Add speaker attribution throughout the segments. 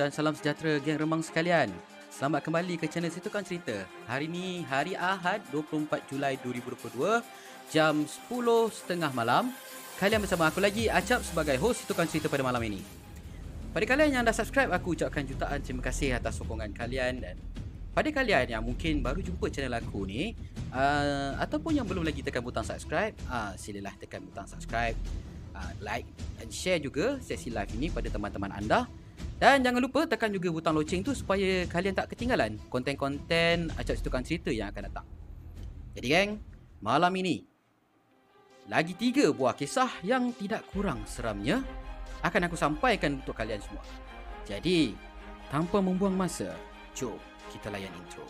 Speaker 1: Dan salam sejahtera geng remang sekalian. Selamat kembali ke channel Situkan Cerita. Hari ini hari Ahad 24 Julai 2022 jam 10.30 malam. Kalian bersama aku lagi Acap sebagai host Situkan Cerita pada malam ini. Pada kalian yang dah subscribe aku ucapkan jutaan terima kasih atas sokongan kalian dan pada kalian yang mungkin baru jumpa channel aku ni uh, ataupun yang belum lagi tekan butang subscribe, uh, silalah tekan butang subscribe, uh, like dan share juga sesi live ini pada teman-teman anda. Dan jangan lupa tekan juga butang loceng tu supaya kalian tak ketinggalan konten-konten acak situkan cerita yang akan datang. Jadi geng, malam ini lagi tiga buah kisah yang tidak kurang seramnya akan aku sampaikan untuk kalian semua. Jadi, tanpa membuang masa, jom kita layan intro.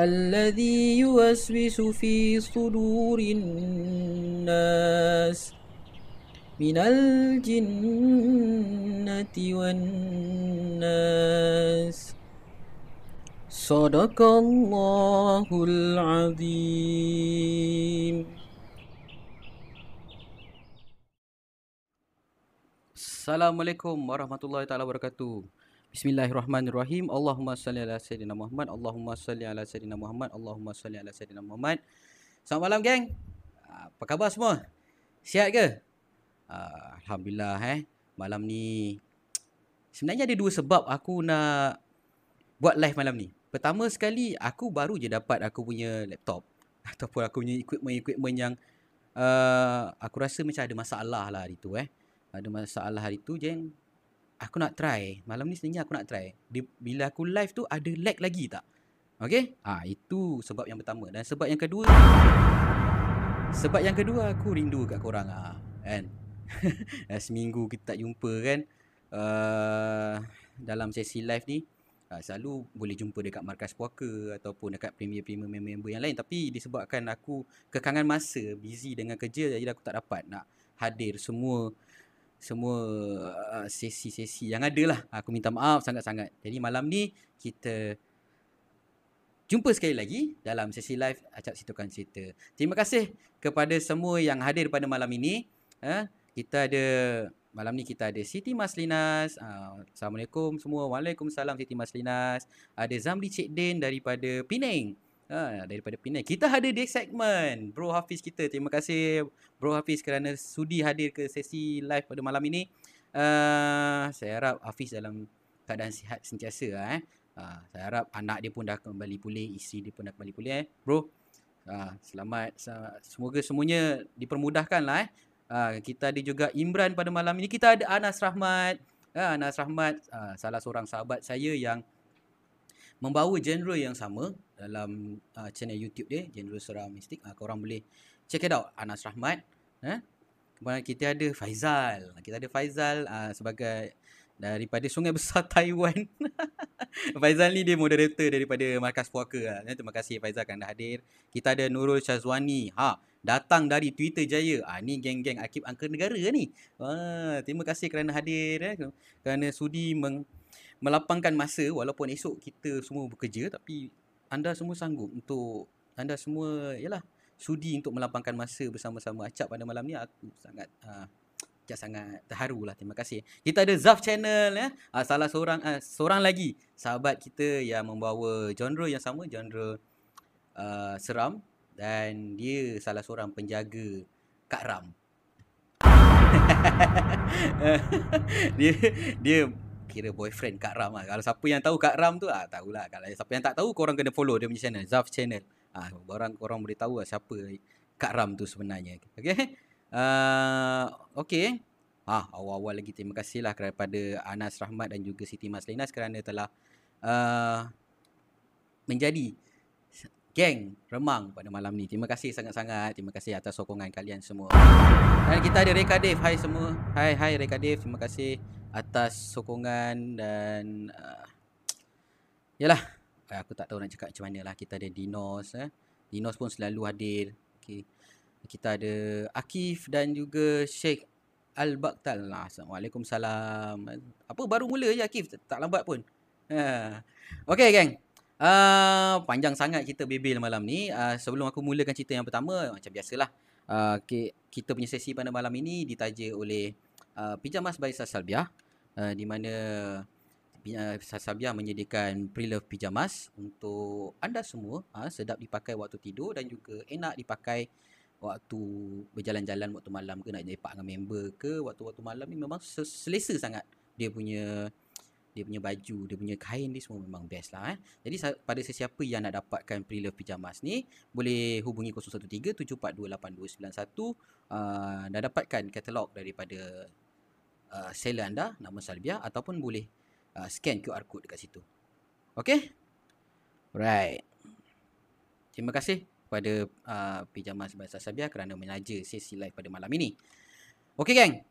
Speaker 2: الذي يوسوس في صدور الناس من الجنة والناس صدق الله العظيم
Speaker 1: Assalamualaikum warahmatullahi taala wabarakatuh. Bismillahirrahmanirrahim. Allahumma salli ala sayyidina Muhammad. Allahumma salli ala sayyidina Muhammad. Allahumma salli ala sayyidina Muhammad. Selamat malam geng. Apa khabar semua? Sihat ke? Ah, Alhamdulillah eh. Malam ni sebenarnya ada dua sebab aku nak buat live malam ni. Pertama sekali aku baru je dapat aku punya laptop ataupun aku punya equipment-equipment yang uh, aku rasa macam ada masalah lah hari tu eh ada masalah hari tu je aku nak try. Malam ni sebenarnya aku nak try. Bila aku live tu ada lag lagi tak? Okey ah ha, itu sebab yang pertama. Dan sebab yang kedua sebab yang kedua aku rindu kat korang ah kan? Seminggu kita tak jumpa kan? Uh, dalam sesi live ni uh, selalu boleh jumpa dekat markas puaka ataupun dekat premier-premier member-member yang lain. Tapi disebabkan aku kekangan masa busy dengan kerja jadi aku tak dapat nak hadir semua semua uh, sesi-sesi yang ada lah aku minta maaf sangat-sangat jadi malam ni kita jumpa sekali lagi dalam sesi live Acap Situkan Cerita terima kasih kepada semua yang hadir pada malam ini uh, kita ada Malam ni kita ada Siti Maslinas. Uh, Assalamualaikum semua. Waalaikumsalam Siti Maslinas. Ada Zamli Cik Din daripada Penang. Uh, daripada Penang. Kita ada di segmen Bro Hafiz kita. Terima kasih Bro Hafiz kerana sudi hadir ke sesi live pada malam ini. Uh, saya harap Hafiz dalam keadaan sihat sentiasa. Eh. Uh, saya harap anak dia pun dah kembali pulih. Isteri dia pun dah kembali pulih. Eh. Bro, uh, selamat. Semoga semuanya dipermudahkan lah. Eh. Ha, kita ada juga Imran pada malam ini. Kita ada Anas Rahmat. Ha, Anas Rahmat ha, salah seorang sahabat saya yang membawa genre yang sama dalam uh, channel YouTube dia, genre seram mistik. Ha, korang boleh check it out Anas Rahmat. Ha? Kemudian kita ada Faizal. Kita ada Faizal uh, sebagai daripada Sungai Besar Taiwan. Faizal ni dia moderator daripada Markas Puaka. Terima kasih Faizal kerana hadir. Kita ada Nurul Syazwani. Ha, datang dari Twitter Jaya. Ah ni geng-geng Akib Angka Negara ni. Wah, terima kasih kerana hadir eh. Kerana sudi meng, melapangkan masa walaupun esok kita semua bekerja tapi anda semua sanggup untuk anda semua yalah sudi untuk melapangkan masa bersama-sama. Acap pada malam ni aku sangat uh, sangat terharu lah terima kasih. Kita ada Zaf Channel ya. Uh, salah seorang uh, seorang lagi sahabat kita yang membawa genre yang sama genre uh, seram. Dan dia salah seorang penjaga Kak Ram. dia dia kira boyfriend Kak Ram lah. Kalau siapa yang tahu Kak Ram tu ah tahulah. Kalau siapa yang tak tahu korang kena follow dia punya channel Zaf channel. Ah orang korang boleh tahu lah siapa Kak Ram tu sebenarnya. Okey. Uh, okey. Ah awal-awal lagi terima kasihlah kepada Anas Rahmat dan juga Siti Maslinas kerana telah uh, menjadi geng Remang pada malam ni. Terima kasih sangat-sangat. Terima kasih atas sokongan kalian semua. Dan kita ada Reka Dave. Hai semua. Hai hai Reka Dave. Terima kasih atas sokongan dan uh, yalah. Aku tak tahu nak cakap macam mana lah. Kita ada Dinos. Eh. Dinos pun selalu hadir. Okay. Kita ada Akif dan juga Sheikh Al-Baktal. Lah. Assalamualaikum. Salam. Apa baru mula je Akif? Tak lambat pun. Ha. Okay geng. Uh, panjang sangat kita bebel malam ni. Uh, sebelum aku mulakan cerita yang pertama, macam biasalah. Uh, kita punya sesi pada malam ini ditaja oleh uh, Pijamas by Sasalbiah. Uh, di mana uh, Sasalbiah menyediakan pre-love pijamas untuk anda semua. Uh, sedap dipakai waktu tidur dan juga enak dipakai waktu berjalan-jalan waktu malam ke nak lepak dengan member ke waktu-waktu malam ni memang selesa sangat dia punya dia punya baju, dia punya kain ni semua memang best lah eh. Jadi pada sesiapa yang nak dapatkan pre-love pijamas ni, boleh hubungi 013-742-8291 uh, dan dapatkan katalog daripada uh, seller anda, nama Salbia ataupun boleh uh, scan QR code dekat situ. Okay? Right. Terima kasih kepada uh, pijamas bahasa Salbia kerana menaja sesi live pada malam ini. Okay gang,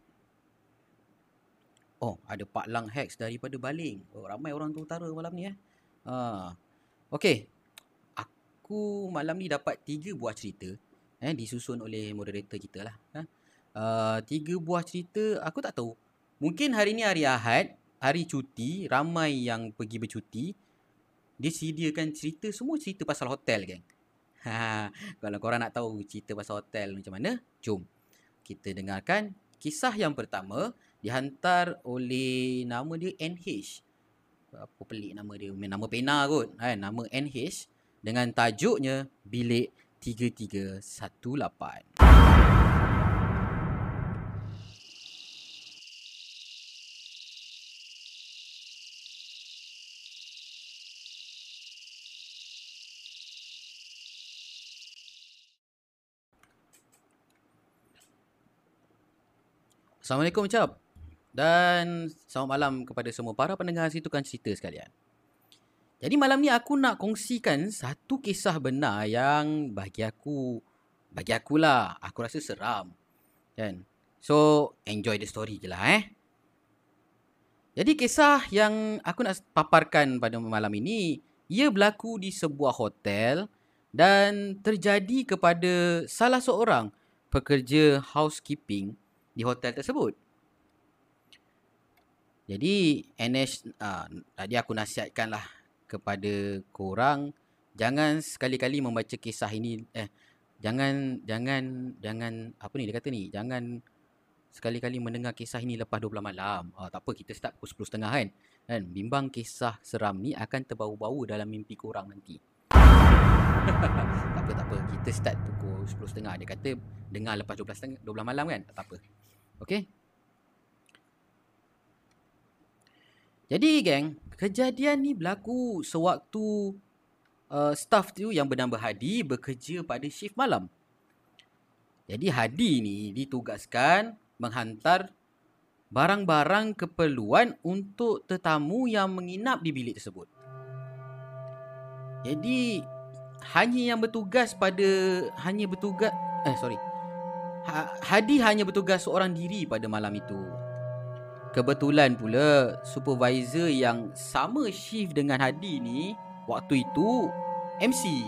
Speaker 1: Oh, ada Pak Lang Hex daripada Baling. Oh, ramai orang tu utara malam ni eh. Ha. Okey. Aku malam ni dapat tiga buah cerita eh disusun oleh moderator kita lah. Ha. Uh, tiga buah cerita aku tak tahu. Mungkin hari ni hari Ahad, hari cuti, ramai yang pergi bercuti. Dia sediakan cerita semua cerita pasal hotel geng. Ha, kalau korang nak tahu cerita pasal hotel macam mana, jom kita dengarkan kisah yang pertama dihantar oleh nama dia NH. Apa pelik nama dia? Nama pena kot. Kan? Nama NH dengan tajuknya Bilik 3318. Assalamualaikum Cap. Dan selamat malam kepada semua para pendengar situ kan cerita sekalian. Jadi malam ni aku nak kongsikan satu kisah benar yang bagi aku bagi akulah aku rasa seram. Kan? So enjoy the story je lah eh. Jadi kisah yang aku nak paparkan pada malam ini, ia berlaku di sebuah hotel dan terjadi kepada salah seorang pekerja housekeeping di hotel tersebut. Jadi NS uh, tadi aku nasihatkanlah kepada korang jangan sekali-kali membaca kisah ini eh jangan jangan jangan apa ni dia kata ni jangan sekali-kali mendengar kisah ini lepas 12 malam. Ah tak apa kita start pukul 10.30 kan. Kan bimbang kisah seram ni akan terbau-bau dalam mimpi korang nanti. tak apa tak apa kita start pukul 10.30 dia kata dengar lepas 12 12 malam kan. Tak apa. Okey. Jadi geng, kejadian ni berlaku sewaktu uh, staff tu yang bernama Hadi bekerja pada shift malam. Jadi Hadi ni ditugaskan menghantar barang-barang keperluan untuk tetamu yang menginap di bilik tersebut. Jadi hanya yang bertugas pada hanya bertugas eh sorry. Ha, Hadi hanya bertugas seorang diri pada malam itu. Kebetulan pula supervisor yang sama shift dengan Hadi ni waktu itu MC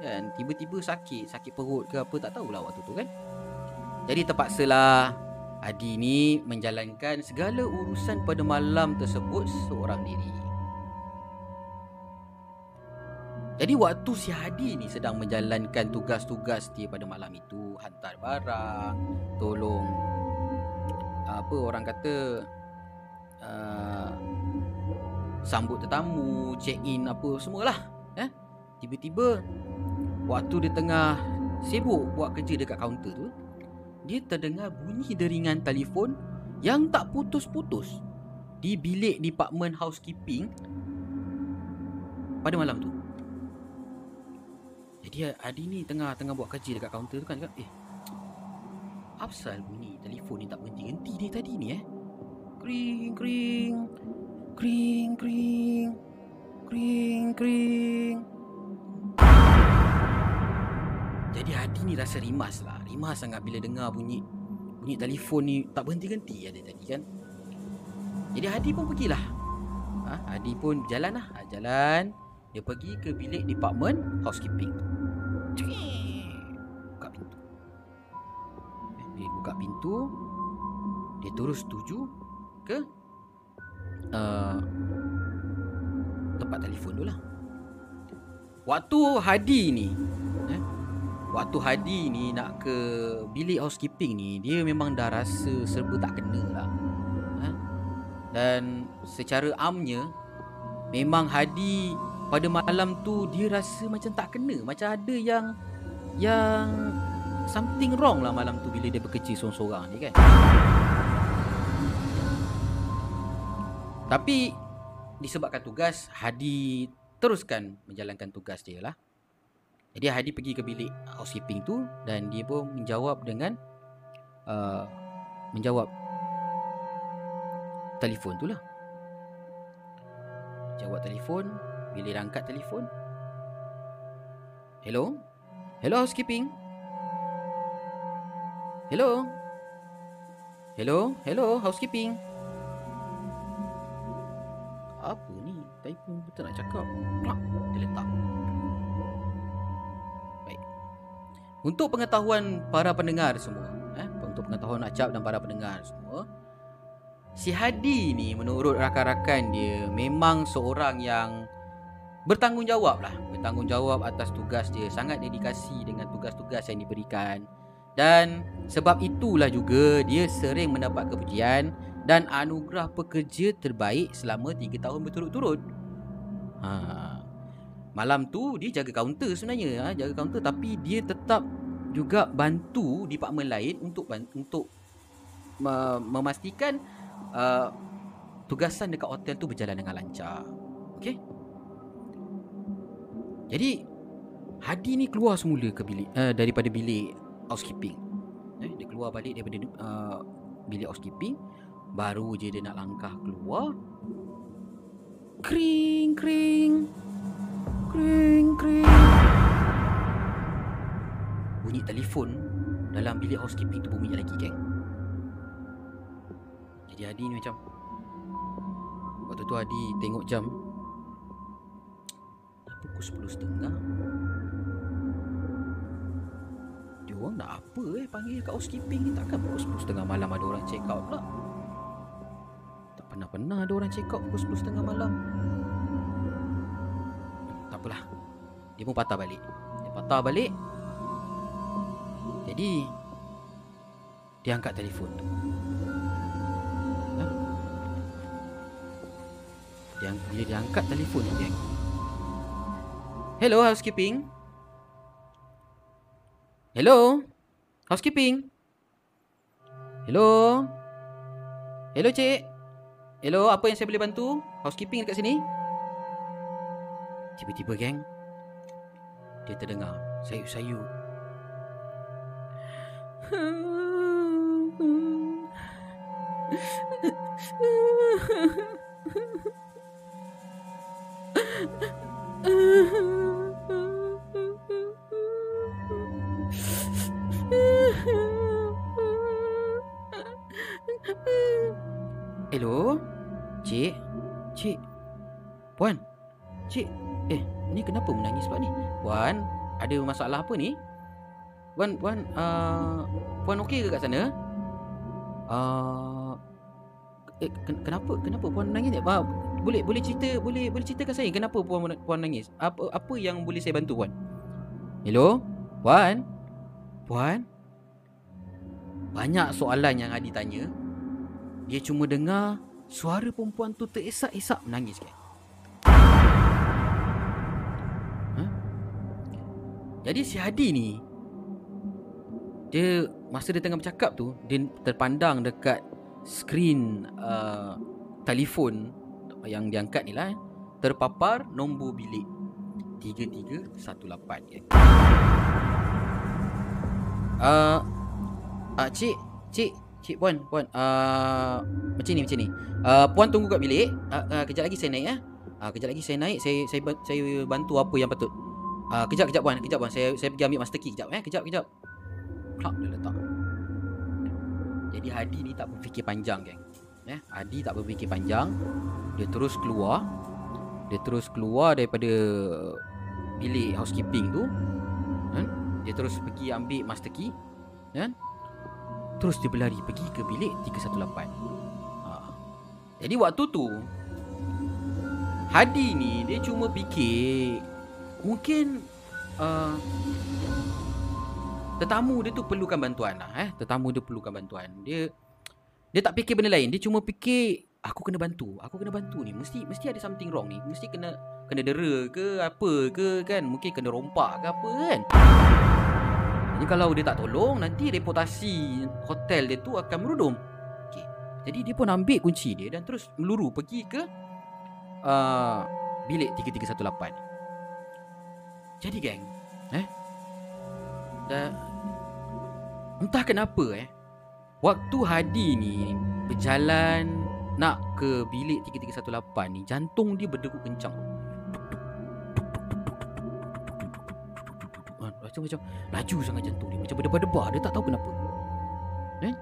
Speaker 1: kan tiba-tiba sakit sakit perut ke apa tak tahulah waktu tu kan. Jadi terpaksalah Hadi ni menjalankan segala urusan pada malam tersebut seorang diri jadi waktu si Hadi ni sedang menjalankan tugas-tugas dia pada malam itu hantar barang tolong apa orang kata uh, sambut tetamu, check in apa semualah. Eh? Tiba-tiba waktu dia tengah sibuk buat kerja dekat kaunter tu, dia terdengar bunyi deringan telefon yang tak putus-putus di bilik department housekeeping pada malam tu. Jadi Adi ni tengah tengah buat kerja dekat kaunter tu kan, eh Apasal bunyi telefon ni tak berhenti-henti ni tadi ni eh? Kring, kring. Kring, kring. Kring, kring. Jadi Hadi ni rasa rimas lah. Rimas sangat bila dengar bunyi bunyi telefon ni tak berhenti-henti ada tadi kan. Jadi Hadi pun pergilah. Ha, Hadi pun jalan lah. Ha, jalan. Dia pergi ke bilik department housekeeping. Cik buka pintu dia terus tuju ke uh, tempat telefon tu lah waktu Hadi ni eh, waktu Hadi ni nak ke bilik housekeeping ni dia memang dah rasa serba tak kena lah eh? dan secara amnya memang Hadi pada malam tu dia rasa macam tak kena macam ada yang yang something wrong lah malam tu bila dia bekerja seorang-seorang ni kan. Tapi disebabkan tugas Hadi teruskan menjalankan tugas dia lah. Jadi Hadi pergi ke bilik housekeeping tu dan dia pun menjawab dengan uh, menjawab telefon tu lah. Jawab telefon, bila dia angkat telefon. Hello? Hello housekeeping? Hello? Hello? Hello? Housekeeping? Apa ni? Typing betul nak cakap. Klak. Dia letak. Baik. Untuk pengetahuan para pendengar semua. Eh? Untuk pengetahuan Acap dan para pendengar semua. Si Hadi ni menurut rakan-rakan dia memang seorang yang bertanggungjawab lah. Bertanggungjawab atas tugas dia. Sangat dedikasi dengan tugas-tugas yang diberikan. Dan sebab itulah juga dia sering mendapat kepujian dan anugerah pekerja terbaik selama 3 tahun berturut-turut. Ha. Malam tu dia jaga kaunter sebenarnya, ha, jaga kaunter tapi dia tetap juga bantu department lain untuk untuk memastikan uh, tugasan dekat hotel tu berjalan dengan lancar. Okey? Jadi Hadi ni keluar semula ke bilik uh, daripada bilik housekeeping? Eh, Dia keluar balik daripada uh, bilik housekeeping Baru je dia nak langkah keluar. Kring, kring. Kring, kring. Bunyi telefon dalam bilik housekeeping tu bunyi lagi geng. Jadi Adi ni macam Waktu tu Hadi tengok jam pukul 10.30 Dia orang nak apa eh? Panggil kat housekeeping ni. Takkan pukul 10.30 malam Ada orang check out pula? Tak pernah-pernah Ada orang check out Pukul 10.30 malam. Tak apalah. Dia pun patah balik. Dia patah balik. Jadi Dia angkat telefon. Ha? Dia, dia angkat telefon geng Hello housekeeping. Hello? Housekeeping? Hello? Hello cik. Hello apa yang saya boleh bantu? Housekeeping dekat sini? Tiba-tiba geng. Dia terdengar. Sayup-sayup Hello? Cik? Cik? Puan? Cik? Eh ni kenapa menangis sebab ni? Puan Ada masalah apa ni? Puan Puan uh, Puan okey ke kat sana? Uh, Eh ken- kenapa Kenapa puan menangis ni? Uh, Boleh boleh cerita Boleh boleh ceritakan saya Kenapa puan puan menangis Apa apa yang boleh saya bantu puan? Hello? Puan? Puan? Banyak soalan yang Adi tanya. Dia cuma dengar Suara perempuan tu teresak-esak menangis kan? Jadi si Hadi ni Dia Masa dia tengah bercakap tu Dia terpandang dekat Skrin uh, Telefon Yang dia angkat ni lah eh, Terpapar nombor bilik 3318 kan Uh, uh, cik, cik, cik puan, puan. Uh, macam ni, macam ni. Uh, puan tunggu kat bilik. Uh, uh, kejap lagi saya naik ya. Uh, kejap lagi saya naik, saya saya saya bantu apa yang patut. Uh, kejap, kejap puan, kejap puan. Saya saya pergi ambil master key kejap eh. Kejap, kejap. Plak dia letak. Jadi Hadi ni tak berfikir panjang, geng. Eh, Hadi tak berfikir panjang. Dia terus keluar. Dia terus keluar daripada bilik housekeeping tu. Kan? Dia terus pergi ambil master key Kan Terus dia berlari pergi ke bilik 318 ha. Jadi waktu tu Hadi ni dia cuma fikir Mungkin uh, Tetamu dia tu perlukan bantuan lah eh. Tetamu dia perlukan bantuan Dia Dia tak fikir benda lain. Dia cuma fikir Aku kena bantu. Aku kena bantu ni. Mesti mesti ada something wrong ni. Mesti kena Kena dera ke Apa ke kan? Mungkin kena rompak ke apa kan? Jadi kalau dia tak tolong Nanti reputasi Hotel dia tu akan merudum. Okay. Jadi dia pun ambil kunci dia Dan terus meluru pergi ke uh, Bilik 3318 Jadi geng Eh? Dah Entah kenapa eh Waktu Hadi ni Berjalan Nak ke bilik 3318 ni Jantung dia berdegup kencang Ah, Macam macam Laju sangat jantung dia Macam berdebar-debar Dia tak tahu kenapa eh?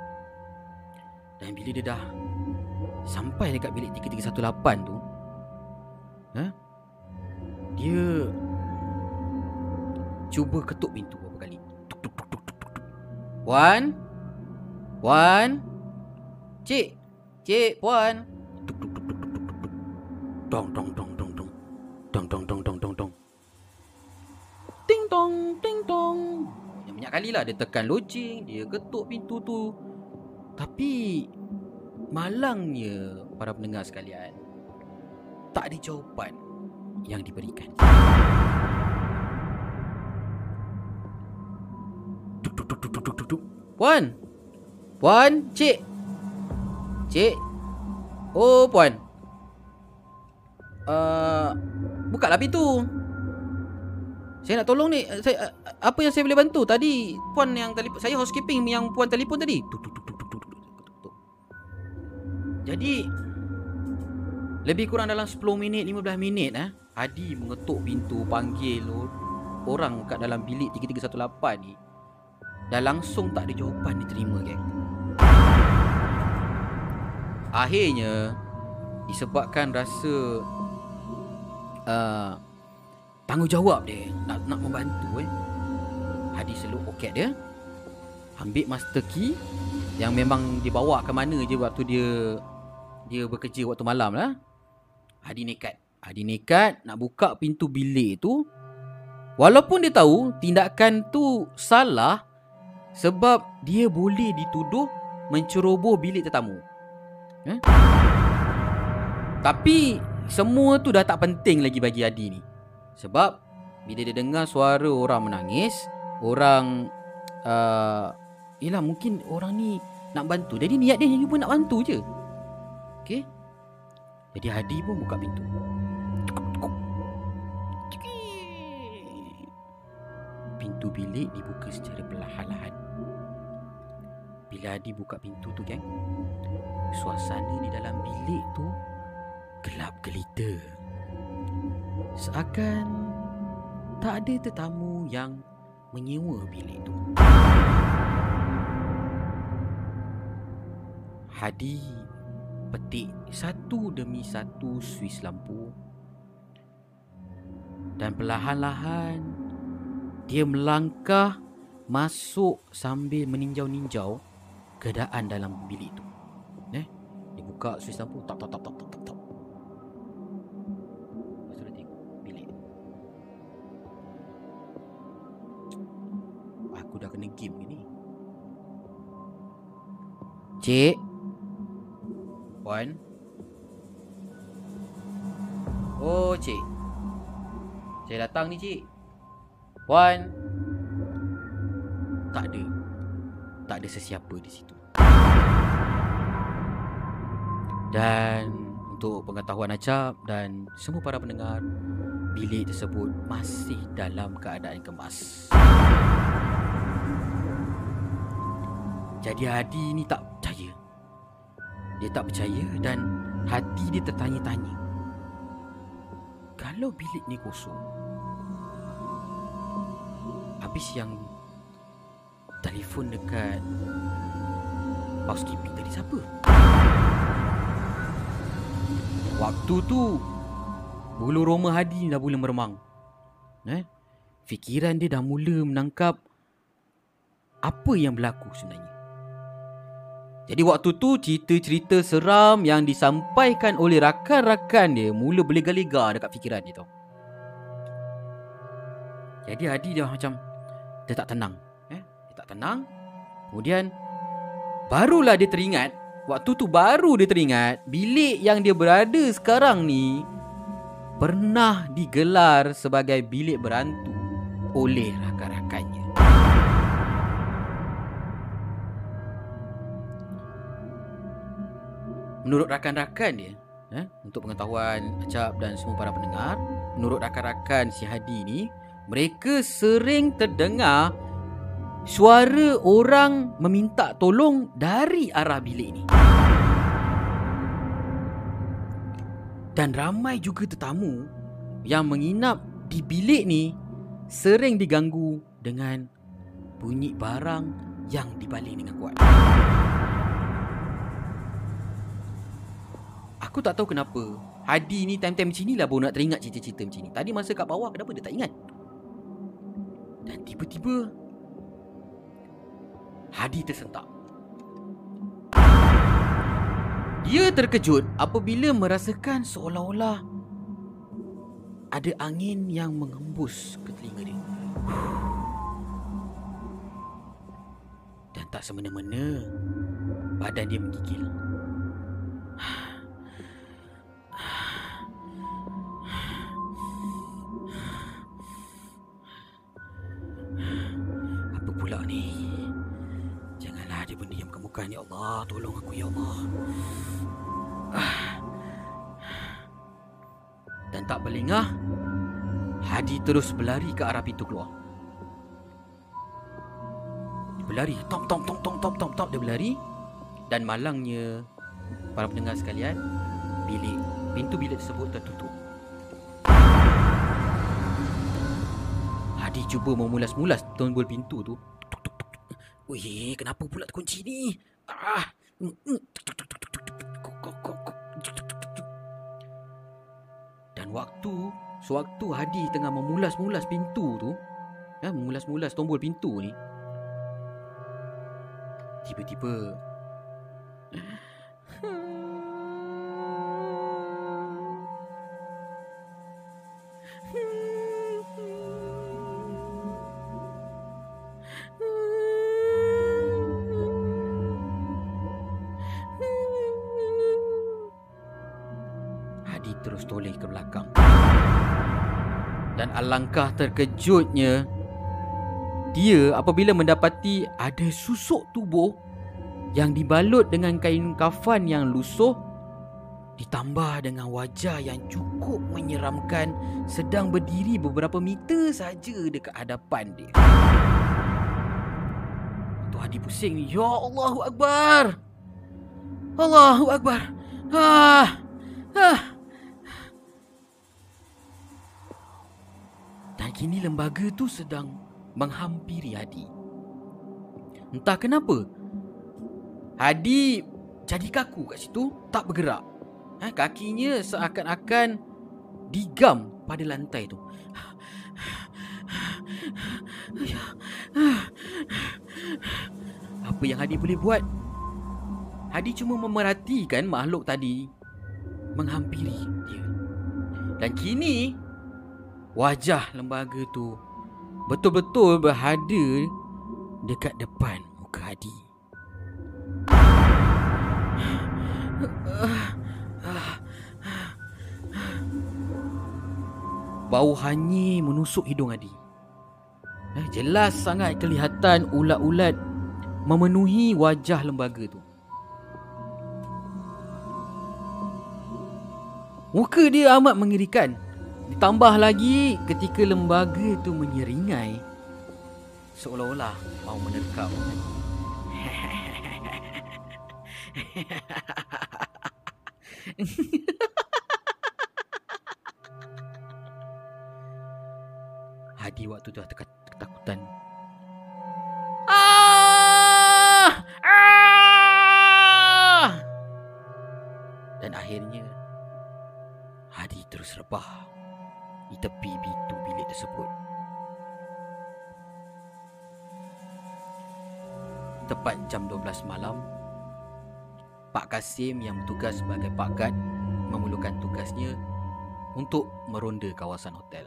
Speaker 1: Dan bila dia dah Sampai dekat bilik 3318 tu eh? Dia Cuba ketuk pintu beberapa kali tuk, tuk, tuk, tuk, tuk. Puan. Puan Cik. Cik Puan. Dong dong dong dong dong. Dong dong dong dong dong dong. Ting tong Ting tong. Banyak banyak kali lah Dia tekan loceng Dia ketuk pintu tu. Tapi Malangnya Para pendengar sekalian Tak ada jawapan Yang diberikan. Tuk Puan Puan, cik. Cik. Oh, puan. Uh, buka lah pintu. Saya nak tolong ni. Saya, uh, apa yang saya boleh bantu? Tadi puan yang telefon. Saya housekeeping yang puan telefon tadi. Jadi, lebih kurang dalam 10 minit, 15 minit eh, Adi mengetuk pintu panggil orang kat dalam bilik 3318 ni dah langsung tak ada jawapan diterima geng. Okay? Akhirnya disebabkan rasa uh, tanggungjawab dia nak nak membantu eh. Hadi seluk poket dia. Ambil master key yang memang dibawa ke mana je waktu dia dia bekerja waktu malam lah. Hadi nekat. Hadi nekat nak buka pintu bilik tu. Walaupun dia tahu tindakan tu salah sebab dia boleh dituduh menceroboh bilik tetamu. Eh? Tapi semua tu dah tak penting lagi bagi Adi ni. Sebab bila dia dengar suara orang menangis, orang uh, Yelah mungkin orang ni nak bantu Jadi niat dia hanya pun nak bantu je Okay Jadi Hadi pun buka pintu Pintu bilik dibuka secara perlahan-lahan Bila Hadi buka pintu tu geng Suasana di dalam bilik tu Gelap gelita. Seakan Tak ada tetamu yang Menyewa bilik tu. Hadi petik satu demi satu suis lampu dan perlahan-lahan dia melangkah masuk sambil meninjau-ninjau keadaan dalam bilik tu. Eh, dia buka suis lampu tak tak tak tak tak. tak. Lepas tu dia tengok bilik. Aku dah kena game ni. Cik, Puan Oh cik Saya datang ni cik Puan Tak ada Tak ada sesiapa di situ. Dan Untuk pengetahuan Acap Dan semua para pendengar Bilik tersebut Masih dalam keadaan kemas. Jadi Adi ni tak percaya. Dia tak percaya dan hati dia tertanya-tanya. Kalau bilik ni kosong, habis yang telefon dekat housekeeping tadi siapa? Waktu tu bulu roma Hadi dah mula meremang. Eh? Fikiran dia dah mula menangkap apa yang berlaku sebenarnya. Jadi waktu tu cerita-cerita seram yang disampaikan oleh rakan-rakan dia mula berlega-lega dekat fikiran dia tau. Jadi Adi dia macam dia tak tenang. Tenang. Kemudian barulah dia teringat waktu tu baru dia teringat bilik yang dia berada sekarang ni pernah digelar sebagai bilik berantu oleh rakan-rakannya. menurut rakan-rakan dia eh, untuk pengetahuan Acap dan semua para pendengar menurut rakan-rakan si Hadi ni mereka sering terdengar suara orang meminta tolong dari arah bilik ni dan ramai juga tetamu yang menginap di bilik ni sering diganggu dengan bunyi barang yang dibaling dengan kuat. Aku tak tahu kenapa. Hadi ni time-time macam ni lah baru nak teringat cerita-cerita macam ni Tadi masa kat bawah kenapa dia tak ingat? Dan tiba-tiba Hadi tersentak. Dia terkejut apabila merasakan seolah-olah Ada angin yang mengembus ke telinga dia. Dan tak semena-mena Badan dia menggigil Allah. Tolong aku ya Allah. Ah. Dan tak berlengah, Hadi terus berlari ke arah pintu keluar. Dia berlari, tom tom tom tom tom tom tom dia berlari dan malangnya para pendengar sekalian, bilik pintu bilik tersebut tertutup. Hadi cuba memulas-mulas tombol pintu tu. Weh, kenapa pula terkunci ni? Ah. Mm, mm. Dan waktu Sewaktu Hadi tengah memulas-mulas pintu tu ya, Memulas-mulas tombol pintu ni Tiba-tiba alangkah terkejutnya Dia apabila mendapati ada susuk tubuh Yang dibalut dengan kain kafan yang lusuh Ditambah dengan wajah yang cukup menyeramkan Sedang berdiri beberapa meter saja dekat hadapan dia. Tu Hadi pusing ni. Ya Allahu Akbar. Allahu Akbar. Ah, ah. Dan kini lembaga tu sedang menghampiri Hadi. Entah kenapa. Hadi jadi kaku kat situ, tak bergerak. Eh, kakinya seakan-akan digam pada lantai tu. Apa yang Hadi boleh buat? Hadi cuma memerhatikan makhluk tadi menghampiri dia. Dan kini wajah lembaga tu betul-betul berada dekat depan muka Hadi. Bau hanyir menusuk hidung Hadi. Eh, jelas sangat kelihatan ulat-ulat memenuhi wajah lembaga tu. Muka dia amat mengerikan. Ditambah lagi ketika lembaga tu menyeringai seolah-olah mau menerkam. Hadi waktu tu dah ketakutan. Ah! Tepat jam 12 malam, Pak Kasim yang bertugas sebagai Pak Gad memulakan tugasnya untuk meronda kawasan hotel.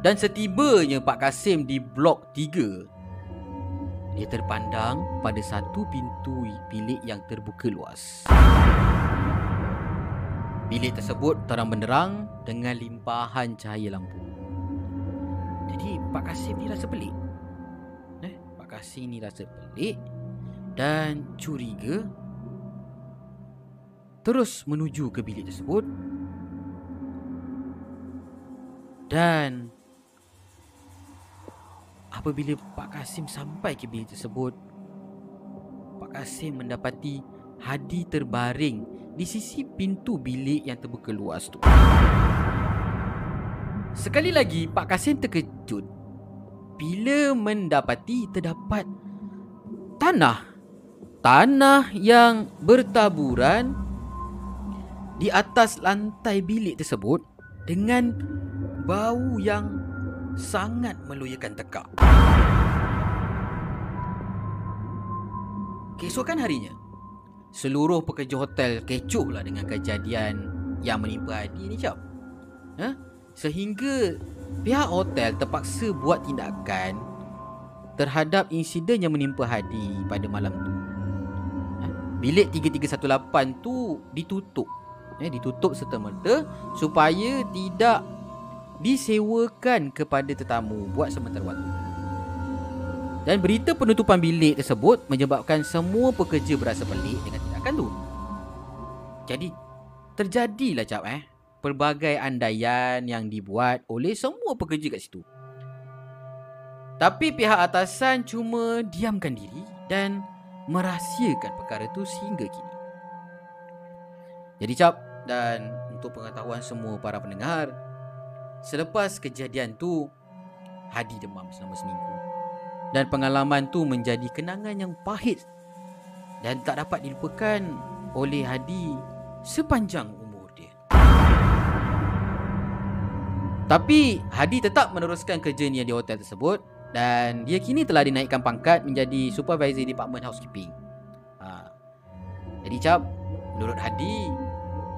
Speaker 1: Dan setibanya Pak Kasim di blok 3, dia terpandang pada satu pintu bilik yang terbuka luas. Bilik tersebut terang benderang dengan limpahan cahaya lampu. Jadi Pak Kasim ni rasa pelik. Eh, Pak Kasim ni rasa pelik dan curiga. Terus menuju ke bilik tersebut. Dan apabila Pak Kasim sampai ke bilik tersebut, Pak Kasim mendapati Hadi terbaring di sisi pintu bilik yang terbuka luas tu. Sekali lagi Pak Kasim terkejut bila mendapati terdapat tanah tanah yang bertaburan di atas lantai bilik tersebut dengan bau yang sangat meloyakan tekak. Keesokan harinya, seluruh pekerja hotel kecoh lah dengan kejadian yang menimpa Hadi ni cap. Ha? Sehingga pihak hotel terpaksa buat tindakan terhadap insiden yang menimpa Hadi pada malam tu. Ha? Bilik 3318 tu ditutup. Eh, ditutup serta-merta supaya tidak disewakan kepada tetamu buat sementara waktu. Dan berita penutupan bilik tersebut menyebabkan semua pekerja berasa pelik dengan tindakan tu. Jadi, terjadilah cap eh. Pelbagai andaian yang dibuat oleh semua pekerja kat situ. Tapi pihak atasan cuma diamkan diri dan merahsiakan perkara tu sehingga kini. Jadi cap dan untuk pengetahuan semua para pendengar, selepas kejadian tu Hadi demam selama seminggu. Dan pengalaman tu menjadi kenangan yang pahit dan tak dapat dilupakan oleh Hadi sepanjang umur dia. Tapi Hadi tetap meneruskan kerjanya di hotel tersebut dan dia kini telah dinaikkan pangkat menjadi supervisor department housekeeping. Ha. Jadi cap, menurut Hadi,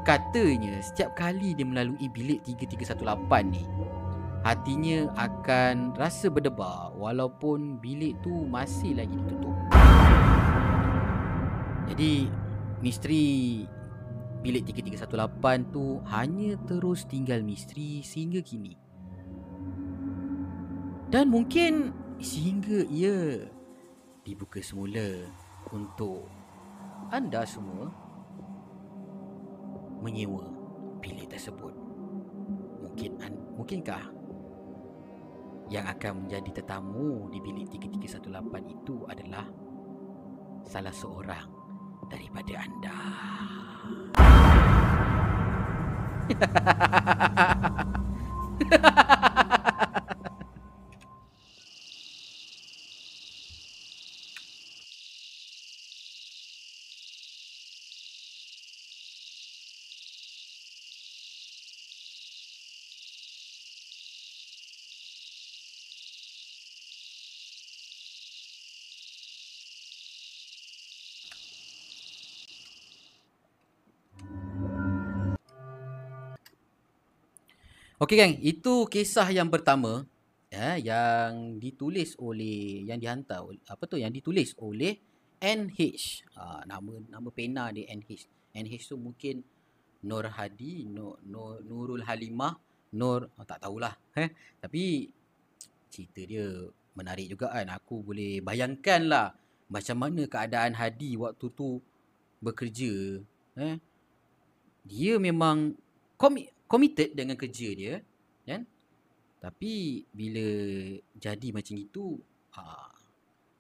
Speaker 1: katanya setiap kali dia melalui bilik 3318 ni, hatinya akan rasa berdebar walaupun bilik tu masih lagi ditutup. Jadi, misteri bilik 3318 tu hanya terus tinggal misteri sehingga kini. Dan mungkin sehingga ia dibuka semula untuk anda semua menyewa bilik tersebut. Mungkin mungkinkah yang akan menjadi tetamu di bilik 3318 itu adalah salah seorang daripada anda. Okey gang, itu kisah yang pertama ya yang ditulis oleh yang dihantar apa tu yang ditulis oleh NH. Ha, nama nama pena dia NH. NH tu mungkin Nur Hadi, Nur, Nur Nurul Halimah, Nur oh, tak tahulah. Eh? Tapi cerita dia menarik juga kan. Aku boleh bayangkan lah macam mana keadaan Hadi waktu tu bekerja. Eh? Dia memang komik committed dengan kerja dia kan? Tapi bila jadi macam itu ha,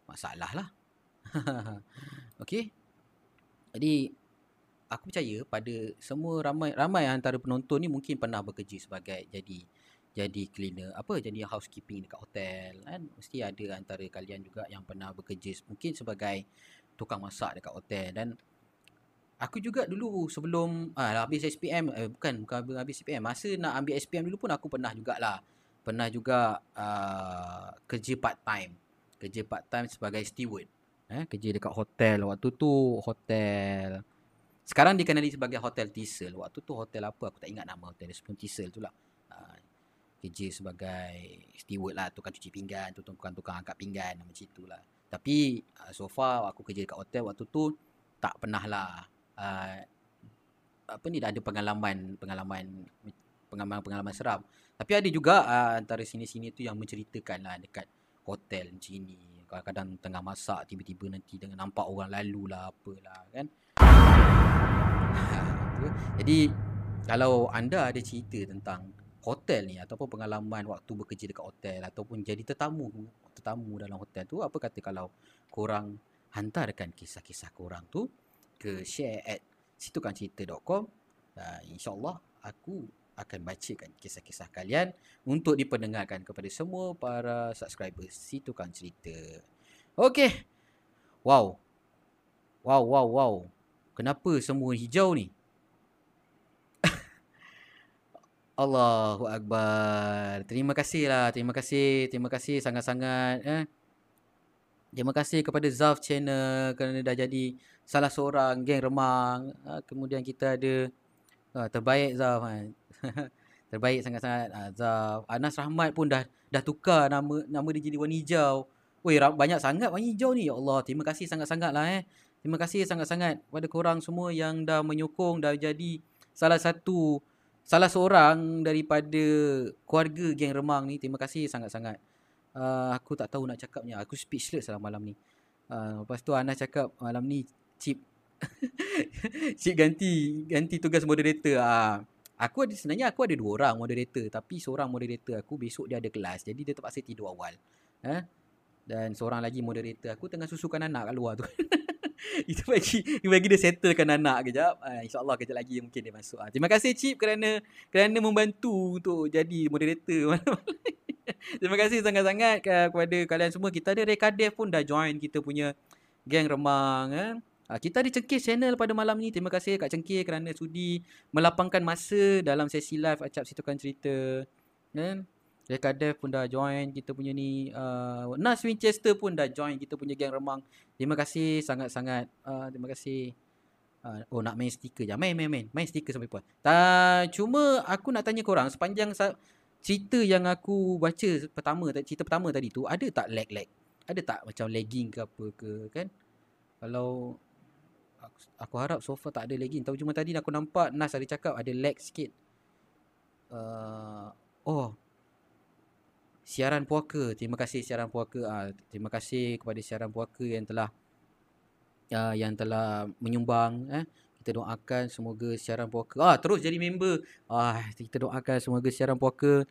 Speaker 1: masalah lah. Okey? Jadi aku percaya pada semua ramai ramai antara penonton ni mungkin pernah bekerja sebagai jadi jadi cleaner apa jadi housekeeping dekat hotel kan? Mesti ada antara kalian juga yang pernah bekerja mungkin sebagai tukang masak dekat hotel dan Aku juga dulu sebelum ah, habis SPM eh, bukan bukan habis SPM masa nak ambil SPM dulu pun aku pernah jugalah. Pernah juga uh, kerja part time kerja part time sebagai steward eh kerja dekat hotel waktu tu hotel. Sekarang dikenali sebagai hotel Tisel waktu tu hotel apa? Aku tak ingat nama hotel sebelum Tisel tu lah. Uh, kerja sebagai steward lah tukang cuci pinggan tukang-tukang angkat pinggan macam itulah. Tapi uh, so far aku kerja dekat hotel waktu tu tak pernah lah uh, apa ni dah ada pengalaman pengalaman pengalaman pengalaman seram. Tapi ada juga uh, antara sini-sini tu yang menceritakan lah dekat hotel macam ni kadang-kadang tengah masak tiba-tiba nanti dengan nampak orang lalu lah apalah kan? Jadi kalau anda ada cerita tentang hotel ni ataupun pengalaman waktu bekerja dekat hotel ataupun jadi tetamu tetamu dalam hotel tu apa kata kalau korang hantarkan kisah-kisah korang tu ke share at situkancerita.com dan insyaAllah aku akan bacakan kisah-kisah kalian untuk dipendengarkan kepada semua para subscribers Si Tukang Cerita. Okey. Wow. Wow, wow, wow. Kenapa semua hijau ni? Allahu Akbar. Terima kasih lah. Terima kasih. Terima kasih sangat-sangat. Eh. Terima kasih kepada Zaf Channel kerana dah jadi salah seorang geng remang. Ha, kemudian kita ada ha, terbaik Zaf. Ha. terbaik sangat-sangat Zaf. Anas Rahmat pun dah dah tukar nama nama dia jadi warna hijau. Weh banyak sangat warna hijau ni. Ya Allah, terima kasih sangat-sangat lah eh. Terima kasih sangat-sangat kepada korang semua yang dah menyokong dah jadi salah satu salah seorang daripada keluarga geng remang ni. Terima kasih sangat-sangat uh, aku tak tahu nak cakapnya. Aku speechless dalam malam ni. Uh, lepas tu Anas cakap malam ni chip chip ganti ganti tugas moderator. Uh, aku ada sebenarnya aku ada dua orang moderator tapi seorang moderator aku besok dia ada kelas jadi dia terpaksa tidur awal. Eh? Dan seorang lagi moderator aku tengah susukan anak kat luar tu. Itu bagi bagi dia settlekan anak kejap. Uh, InsyaAllah kejap lagi mungkin dia masuk. Uh, terima kasih Chip kerana kerana membantu untuk jadi moderator malam-malam Terima kasih sangat-sangat kepada kalian semua. Kita ada Rekadef pun dah join kita punya geng remang. Eh. Kita ada Cengkir channel pada malam ni. Terima kasih Kak Cengkir kerana sudi melapangkan masa dalam sesi live Acap Situkan Cerita. Kan? Dev pun dah join kita punya ni. Uh, Nas Winchester pun dah join kita punya geng remang. Terima kasih sangat-sangat. Uh, terima kasih. Uh, oh nak main stiker je. Main, main, main. Main stiker sampai puas. Ta, cuma aku nak tanya korang. Sepanjang cerita yang aku baca pertama, cerita pertama tadi tu. Ada tak lag-lag? Ada tak macam lagging ke apa ke kan? Kalau aku, harap so far tak ada lagging. Tapi cuma tadi aku nampak Nas ada cakap ada lag sikit. Uh, oh, siaran puaka. Terima kasih siaran puaka. Ah, terima kasih kepada siaran puaka yang telah uh, yang telah menyumbang eh. Kita doakan semoga siaran puaka ah terus jadi member. Ah kita doakan semoga siaran puaka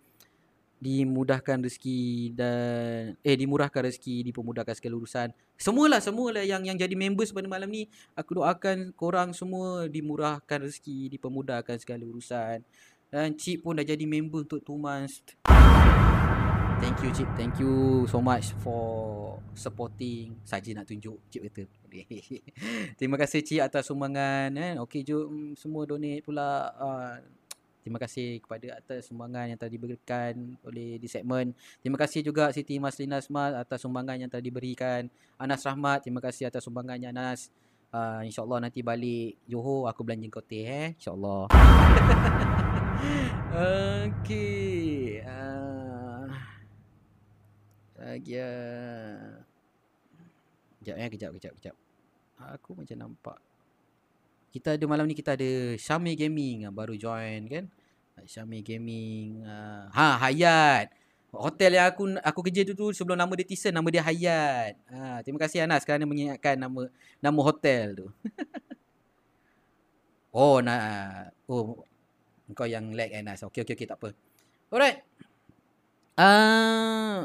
Speaker 1: dimudahkan rezeki dan eh dimurahkan rezeki, dipermudahkan segala urusan. Semualah semualah yang yang jadi members pada malam ni, aku doakan korang semua dimurahkan rezeki, dipermudahkan segala urusan. Dan Cip pun dah jadi member untuk 2 months. Thank you Cip Thank you so much for supporting Saja nak tunjuk Cip kata Terima kasih Cip atas sumbangan eh. Okay jom semua donate pula uh, Terima kasih kepada atas sumbangan yang telah diberikan oleh di segmen Terima kasih juga Siti Maslina Smart atas sumbangan yang telah diberikan Anas Rahmat Terima kasih atas sumbangannya Anas uh, InsyaAllah nanti balik Johor aku belanja kau teh eh InsyaAllah Okay uh, lagi uh... Kejap eh, kejap, kejap, kejap. Aku macam nampak. Kita ada malam ni kita ada Syami Gaming baru join kan. Syami Gaming. Uh... Ha, Hayat. Hotel yang aku aku kerja tu tu sebelum nama dia Tison, nama dia Hayat. Ha, terima kasih Anas kerana mengingatkan nama nama hotel tu. oh, nak oh kau yang lag Anas. Okey okey okey tak apa. Alright. Ah uh,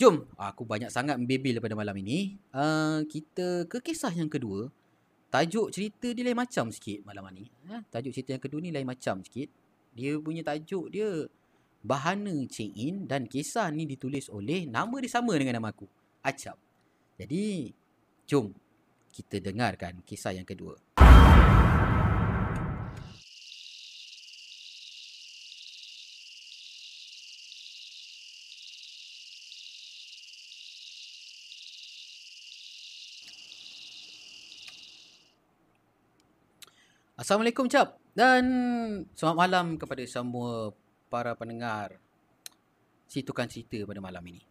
Speaker 1: Jom, aku banyak sangat membebel pada malam ini. Uh, kita ke kisah yang kedua. Tajuk cerita dia lain macam sikit malam ni. Uh, tajuk cerita yang kedua ni lain macam sikit. Dia punya tajuk dia Bahana Cheng In dan kisah ni ditulis oleh nama dia sama dengan nama aku. Acap. Jadi, jom kita dengarkan kisah yang kedua. Assalamualaikum Cap dan selamat malam kepada semua para pendengar si tukang cerita pada malam ini.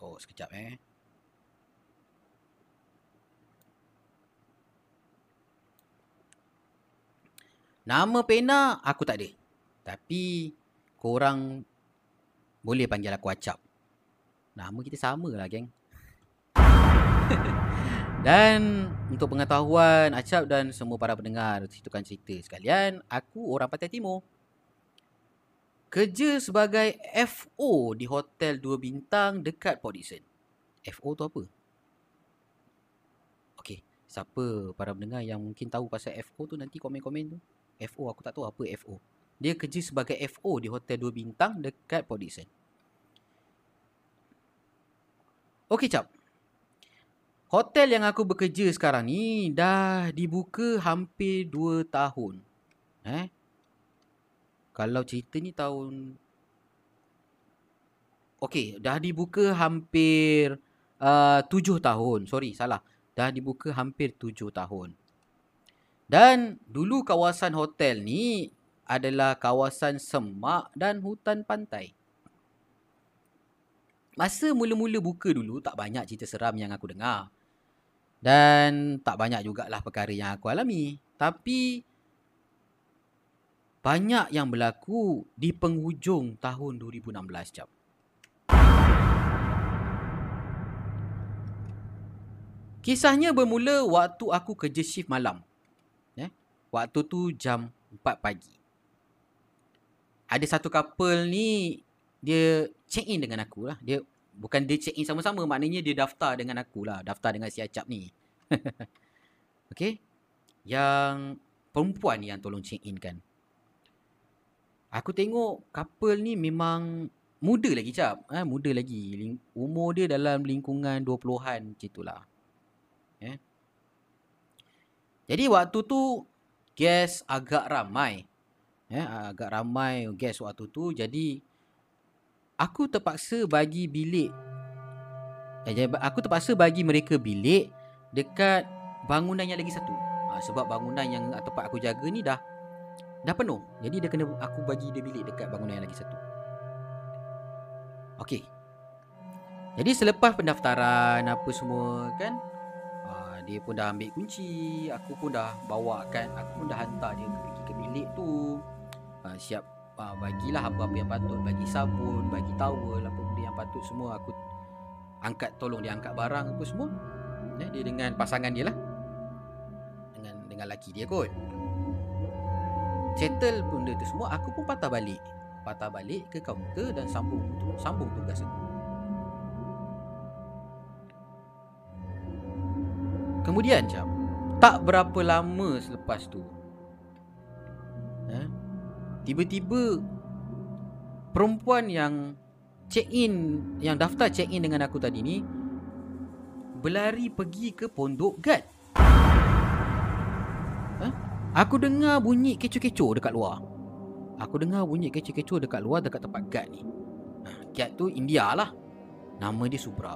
Speaker 1: Oh, sekejap eh. Nama pena aku tak ada. Tapi korang boleh panggil aku Acap. Nama kita sama lah geng. Dan untuk pengetahuan Acap dan semua para pendengar Situkan cerita sekalian Aku orang Pantai Timur. Kerja sebagai FO di hotel 2 bintang dekat Port Dickson. FO tu apa? Okay, siapa para pendengar yang mungkin tahu pasal FO tu nanti komen-komen tu. FO aku tak tahu apa FO Dia kerja sebagai FO di hotel 2 bintang dekat Port Dickson. Okay Cap Hotel yang aku bekerja sekarang ni dah dibuka hampir 2 tahun. Eh? Kalau cerita ni tahun Okey, dah dibuka hampir uh, 7 tahun. Sorry, salah. Dah dibuka hampir 7 tahun. Dan dulu kawasan hotel ni adalah kawasan semak dan hutan pantai. Masa mula-mula buka dulu tak banyak cerita seram yang aku dengar. Dan tak banyak jugalah perkara yang aku alami. Tapi banyak yang berlaku di penghujung tahun 2016 jap. Kisahnya bermula waktu aku kerja shift malam. Eh? Waktu tu jam 4 pagi. Ada satu couple ni dia check in dengan aku lah. Dia Bukan dia check in sama-sama Maknanya dia daftar dengan aku lah. Daftar dengan si Acap ni. Okay Yang Perempuan yang tolong check in kan. Aku tengok Couple ni memang Muda lagi Cap ha, Muda lagi. Umur dia dalam lingkungan 20-an Macam itulah eh? Jadi waktu tu Guest agak ramai. Eh, agak ramai guest waktu tu. Jadi, aku terpaksa bagi bilik. Eh, aku terpaksa bagi mereka bilik dekat bangunan yang lagi satu. Ha, sebab bangunan yang tempat aku jaga ni dah dah penuh. Jadi dia kena aku bagi dia bilik dekat bangunan yang lagi satu. Okey. Jadi selepas pendaftaran apa semua kan uh, dia pun dah ambil kunci, aku pun dah bawa kan, aku pun dah hantar dia pergi ke bilik tu. Uh, siap uh, bagilah apa-apa yang patut, bagi sabun, bagi towel, apa benda yang patut semua aku angkat tolong dia angkat barang apa semua. Ya, dia dengan pasangan dia lah. Dengan dengan laki dia kot. Settle benda tu semua, aku pun patah balik. Patah balik ke kaunter dan sambung sambung tugas aku. Kemudian jam Tak berapa lama selepas tu Tiba-tiba Perempuan yang Check in Yang daftar check in dengan aku tadi ni Berlari pergi ke pondok guard eh, Aku dengar bunyi kecoh-kecoh dekat luar. Aku dengar bunyi kecoh-kecoh dekat luar Dekat tempat guard ni. Eh, Guard tu India lah. Nama dia Subra.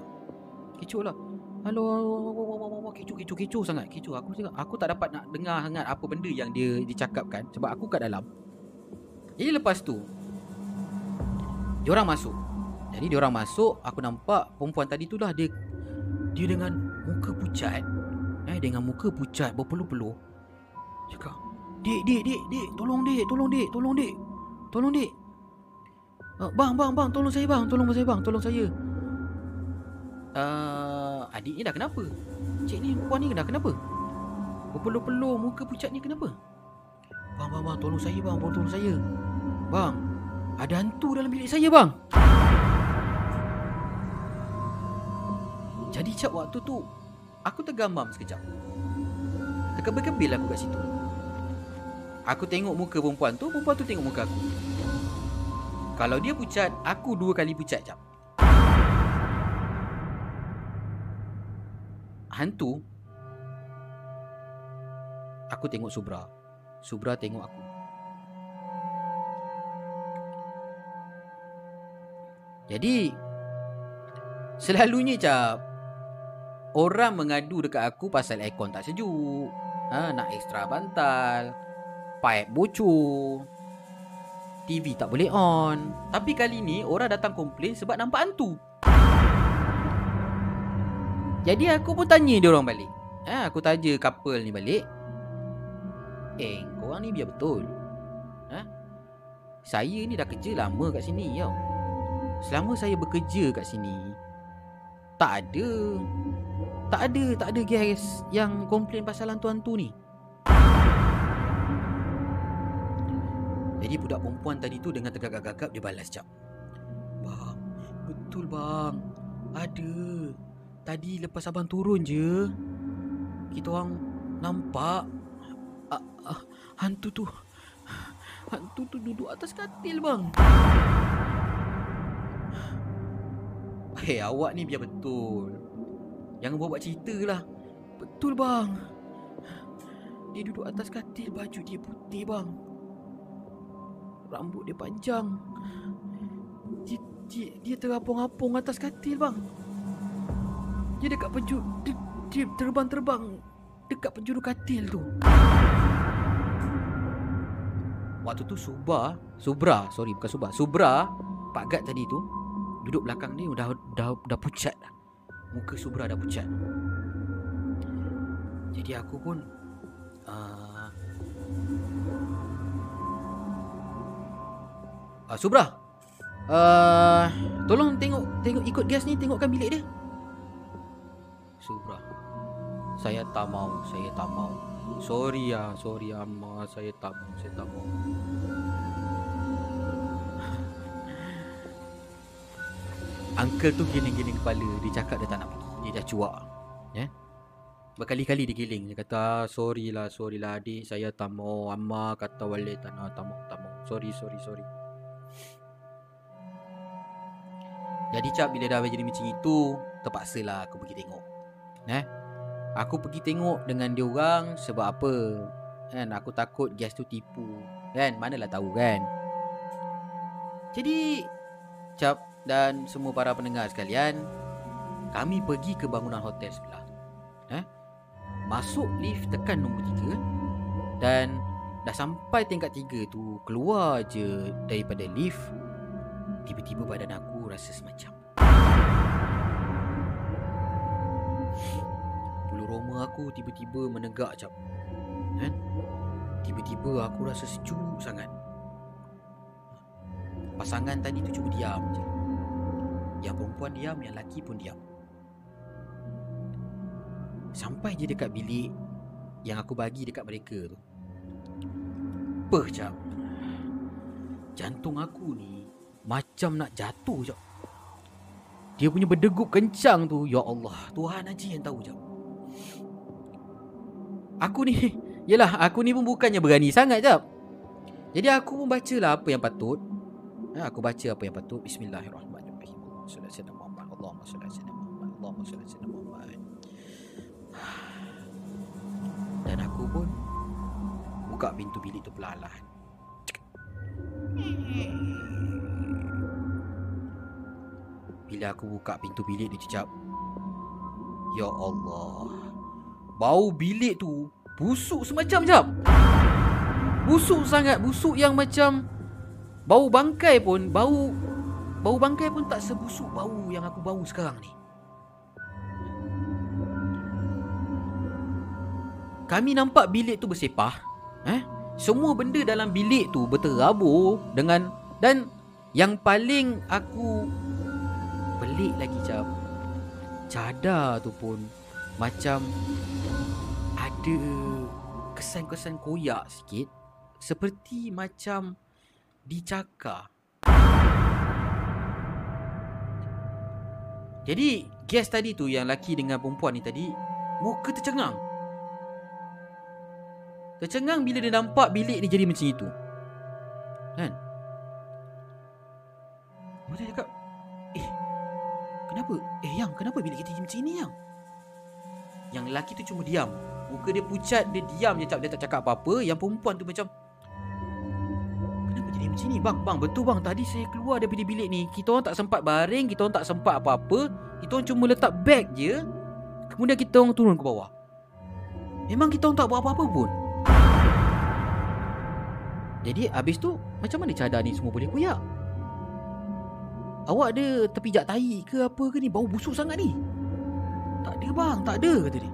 Speaker 1: Kecoh lah. Halo, kecoh kecoh kecoh sangat. Kecoh. Aku aku tak dapat nak dengar sangat apa benda yang dia dicakapkan sebab aku kat dalam. Jadi lepas tu diorang masuk. Jadi diorang masuk, aku nampak perempuan tadi tu lah dia dia dengan muka pucat. Eh dengan muka pucat berpeluh-peluh. Cakap, "Dik, dik, dik, dik, tolong dik, tolong dik, tolong dik. Tolong dik." Uh, bang, bang, bang, tolong saya bang, tolong saya bang, tolong saya. Uh, adik ni dah kenapa? Cik ni puan ni dah kenapa? Berpeluh-peluh muka pucat ni kenapa? Bang, bang, bang, tolong saya bang, tolong saya. Bang, ada hantu dalam bilik saya bang. Jadi cak waktu tu Aku tergamam sekejap. Terkebil-kebil aku kat situ. Aku tengok muka perempuan tu Perempuan tu tengok muka aku. Kalau dia pucat Aku dua kali pucat jap hantu Aku tengok Subra. Subra tengok aku Jadi Selalunya cap Orang mengadu dekat aku pasal aircon tak sejuk ha, Nak ekstra bantal Pipe bocor TV tak boleh on Tapi kali ni orang datang komplain sebab nampak hantu jadi aku pun tanya dia orang balik. Ha, aku tanya couple ni balik. Eh, korang ni biar betul. Ha? Saya ni dah kerja lama kat sini tau. Selama saya bekerja kat sini, tak ada. Tak ada, tak ada guys yang komplain pasal hantu-hantu ni. Jadi budak perempuan tadi tu dengan tegak-gagap dia balas jap. Bang, betul bang. Ada. Tadi lepas abang turun je Kita orang nampak uh, uh, Hantu tu Hantu tu duduk atas katil bang Hei awak ni biar betul. Jangan buat-buat cerita lah. Betul bang. Dia duduk atas katil Baju dia putih bang. Rambut dia panjang. Dia, dia, dia terapung-apung atas katil bang. Dia dekat penjuru dia, dia terbang-terbang Dekat penjuru katil tu. Waktu tu Subra Subra Sorry bukan Subra. Subra Pak Gad tadi tu Duduk belakang ni Dah dah, dah pucat dah. Muka Subra dah pucat. Jadi aku pun uh, uh, Subra. Uh, Tolong tengok Tengok ikut gas ni Tengokkan bilik dia. Subra. Saya tak mau Saya tak mau. Sorry ya Sorry Amma Saya tak mau Saya tak mau Uncle tu giling-giling kepala Dia cakap dia tak nak pergi. Dia dah cuak. Ya? Yeah? Berkali-kali dia giling. Dia kata ah, Sorry lah Sorry lah adik Saya tak mau. Amma kata wali tak nak Tak mau Tak mau. Sorry sorry sorry. Jadi cap bila dah jadi macam itu Terpaksalah aku pergi tengok. Eh Aku pergi tengok dengan dia orang sebab apa? Kan aku takut gas tu tipu. Kan Manalah tahu kan? Jadi Cap dan semua para pendengar sekalian Kami pergi ke bangunan hotel sebelah eh? Masuk lift tekan nombor 3 Dan Dah sampai tingkat 3 tu Keluar je daripada lift Tiba-tiba badan aku rasa semacam Bulu roma aku tiba-tiba menegak cap kan? Tiba-tiba aku rasa sejuk sangat Pasangan tadi tu cuma diam je Yang perempuan diam, yang lelaki pun diam. Sampai je dekat bilik Yang aku bagi dekat mereka tu. Peh cap Jantung aku ni Macam nak jatuh cap Dia punya berdegup kencang tu Ya Allah Tuhan aja yang tahu cap Aku ni Yelah aku ni pun bukannya berani sangat jap Jadi aku pun bacalah apa yang patut. Ha, Aku baca apa yang patut. Bismillahirrahmanirrahim salli ala sayyidina Muhammad. Allahumma salli ala sayyidina Muhammad. Allahumma salli ala sayyidina Muhammad. Dan aku pun Buka pintu bilik tu perlahan-lahan. Bila aku buka pintu bilik dia cecap Ya Allah Bau bilik tu Busuk semacam jap. Busuk sangat Busuk yang macam Bau bangkai pun Bau Bau bangkai pun tak sebusuk bau yang aku bau sekarang ni Kami nampak bilik tu bersepah eh? Semua benda dalam bilik tu berterabur Dengan Dan Yang paling aku Pelik lagi jap Cadar tu pun Macam ada kesan-kesan koyak sikit seperti macam dicakar. Jadi gas tadi tu yang laki dengan perempuan ni tadi muka tercengang. Tercengang bila dia nampak bilik ni jadi macam itu. Kan? Dia cakap, "Eh, kenapa? Eh, yang kenapa bilik kita macam ini, yang?" Yang lelaki tu cuma diam Muka dia pucat Dia diam je Dia tak cakap apa-apa Yang perempuan tu macam jadi macam ni. Bang Bang betul bang. Tadi saya keluar daripada bilik ni Kita orang tak sempat baring Kita orang tak sempat apa-apa. Kita orang cuma letak beg je. Kemudian kita orang turun ke bawah. Memang kita orang tak buat apa-apa pun. Jadi habis tu Macam mana cadar ni semua boleh koyak Awak ada terpijak tahi ke apa ke ni? Bau busuk sangat ni. Tak ada bang, tak ada kata dia.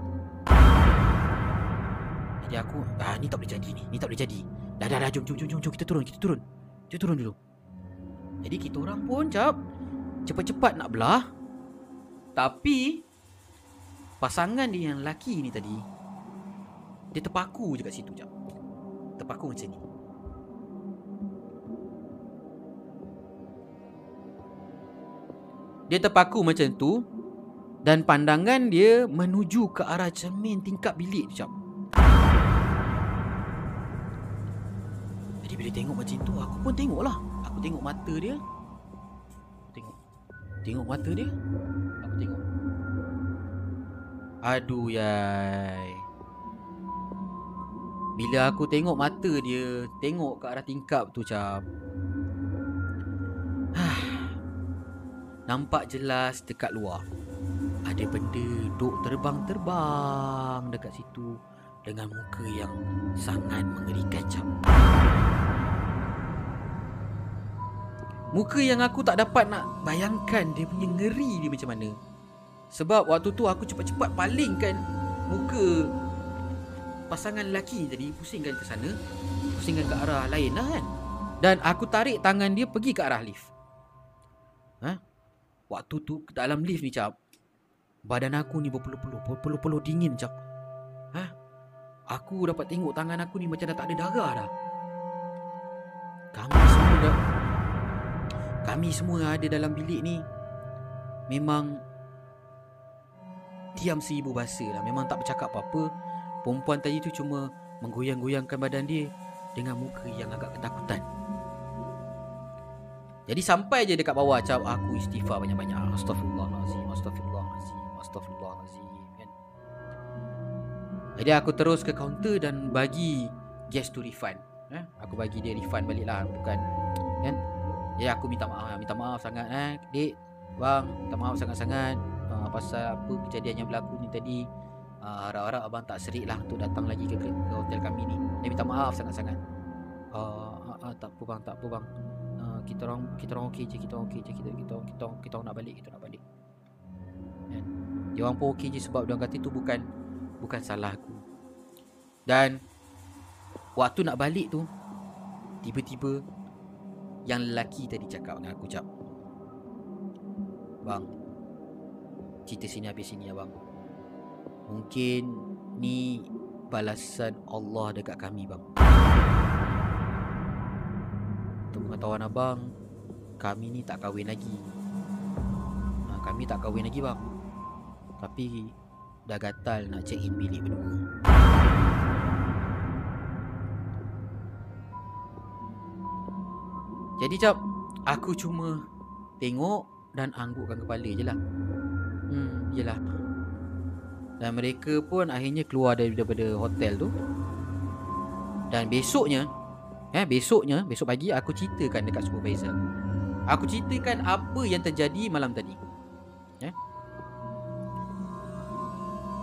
Speaker 1: Jadi aku, ah ni tak boleh jadi ni. Ni tak boleh jadi. Dah dah dah. Jom jom jom, jom. Kita turun, kita turun. Kita turun dulu. Jadi kita orang pun cap cepat-cepat nak belah. Tapi pasangan dia yang lelaki ni tadi dia terpaku je kat situ jap. Terpaku macam ni. Dia terpaku macam tu dan pandangan dia menuju ke arah cermin tingkap bilik tu, Cap. Bila tengok macam tu, aku pun tengok lah. Aku tengok mata dia. Tengok. Tengok mata dia. Aku tengok. Aduh, yai. Bila aku tengok mata dia, tengok ke arah tingkap tu, Cap. Nampak jelas dekat luar ada benda duk terbang-terbang dekat situ dengan muka yang sangat mengerikan cap. Muka yang aku tak dapat nak bayangkan dia punya ngeri dia macam mana. Sebab waktu tu aku cepat-cepat palingkan muka pasangan lelaki tadi pusingkan ke sana, pusingkan ke arah lain lah kan. Dan aku tarik tangan dia pergi ke arah lift. Ha? Waktu tu dalam lift ni cap, Badan aku ni berpeluh-peluh Berpeluh-peluh dingin jap Ha? Aku dapat tengok tangan aku ni macam dah tak ada darah dah Kami semua dah Kami semua ada dalam bilik ni. Memang Diam seribu bahasa lah. Memang tak bercakap apa-apa. Perempuan tadi tu cuma Menggoyang-goyangkan badan dia Dengan muka yang agak ketakutan. Jadi sampai je dekat bawah Cap aku istighfar banyak-banyak. Astaghfirullahaladzim Astaghfirullahaladzim Astaghfirullahalazim kan. Jadi aku terus ke kaunter dan bagi gas to refund. eh? Aku bagi dia refund balik lah bukan kan ya aku minta maaf minta maaf sangat eh. Dik bang minta maaf sangat-sangat. Uh, pasal apa kejadian yang berlaku ni tadi. Uh, harap-harap abang tak serik lah untuk datang lagi ke, ke hotel kami ni. Dia minta maaf sangat-sangat. Uh, uh, uh, tak apa bang tak apa bang. Uh, kita orang kita orang okey je kita orang okey je kita kita orang- kita orang- kita orang nak balik kita nak balik. Kan? Dia orang pun okey je sebab dia orang kata itu bukan bukan salah aku. Dan waktu nak balik tu tiba-tiba yang lelaki tadi cakap dengan aku cap. Bang cerita sini habis sini abang mungkin ni balasan Allah dekat kami bang. Untuk pengetahuan abang kami ni tak kahwin lagi. Ha, kami tak kahwin lagi bang. Tapi dah gatal nak check in bilik berdua Jadi cap Aku cuma Tengok Dan anggukkan kepala je lah. Hmm Yelah. Dan mereka pun Akhirnya keluar dari- daripada hotel tu. Dan besoknya Eh besoknya Besok pagi aku ceritakan dekat supervisor. Aku ceritakan apa yang terjadi malam tadi. Eh?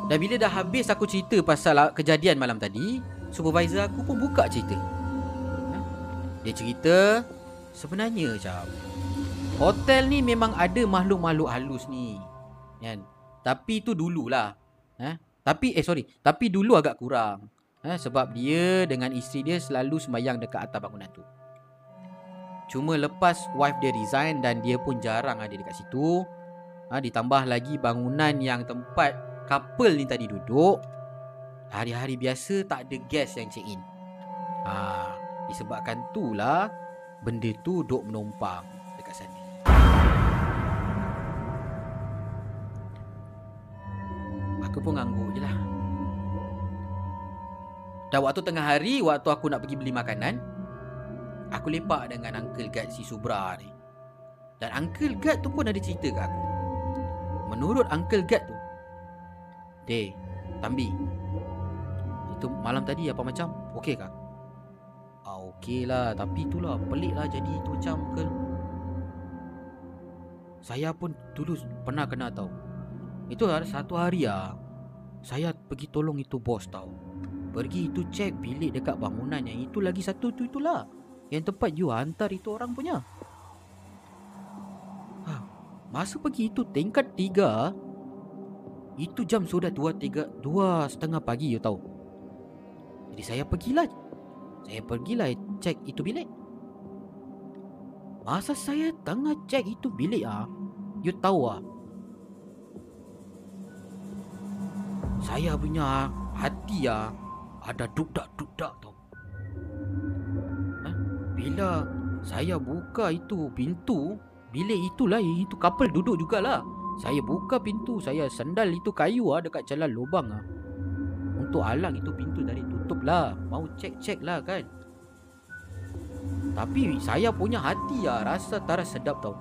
Speaker 1: Dan bila dah habis aku cerita pasal kejadian malam tadi Supervisor aku pun buka cerita. Eh, Dia cerita Sebenarnya macam Hotel ni memang ada makhluk-makhluk halus ni Kan? Tapi tu dululah eh? Tapi eh sorry. Tapi dulu agak kurang eh? Sebab dia dengan isteri dia selalu sembayang dekat atas bangunan tu. Cuma lepas wife dia resign dan dia pun jarang ada dekat situ ha, Ditambah lagi bangunan yang tempat couple ni tadi duduk Hari-hari biasa tak ada guest yang check in. Ha, Disebabkan tu lah benda tu duk menumpang dekat sana. Aku pun ngangguk je lah. Dan waktu tengah hari, waktu aku nak pergi beli makanan, aku lepak dengan Uncle Gad si Subra ni. Dan Uncle Gad tu pun ada cerita kat aku. Menurut Uncle Gad tu, Deh, Tambi, itu malam tadi apa macam? Okey kah? Okey lah Tapi itulah Pelik lah jadi tu macam ke. Saya pun dulu pernah kena tahu Itu ada satu hari ah Saya pergi tolong itu bos tahu Pergi itu cek bilik dekat bangunan Yang itu lagi satu tu itulah. Yang tempat you hantar itu orang punya. Ha, Masa pergi itu tingkat tiga Itu jam sudah dua tiga Dua setengah pagi you tahu. Jadi saya pergilah saya pergilah cek itu bilik. Masa saya tengah cek itu bilik ah, you tahu ah. Saya punya hati ah ada duk-dak-duk-dak tau. Ha? Bila saya buka itu pintu, bilik itulah itu couple duduk jugalah. Saya buka pintu, saya sandal itu kayu ah dekat jalan lubang ah. Untuk alang itu pintu dari tutup lah. Mau cek-cek lah kan. Tapi saya punya hati lah Rasa tara sedap tau.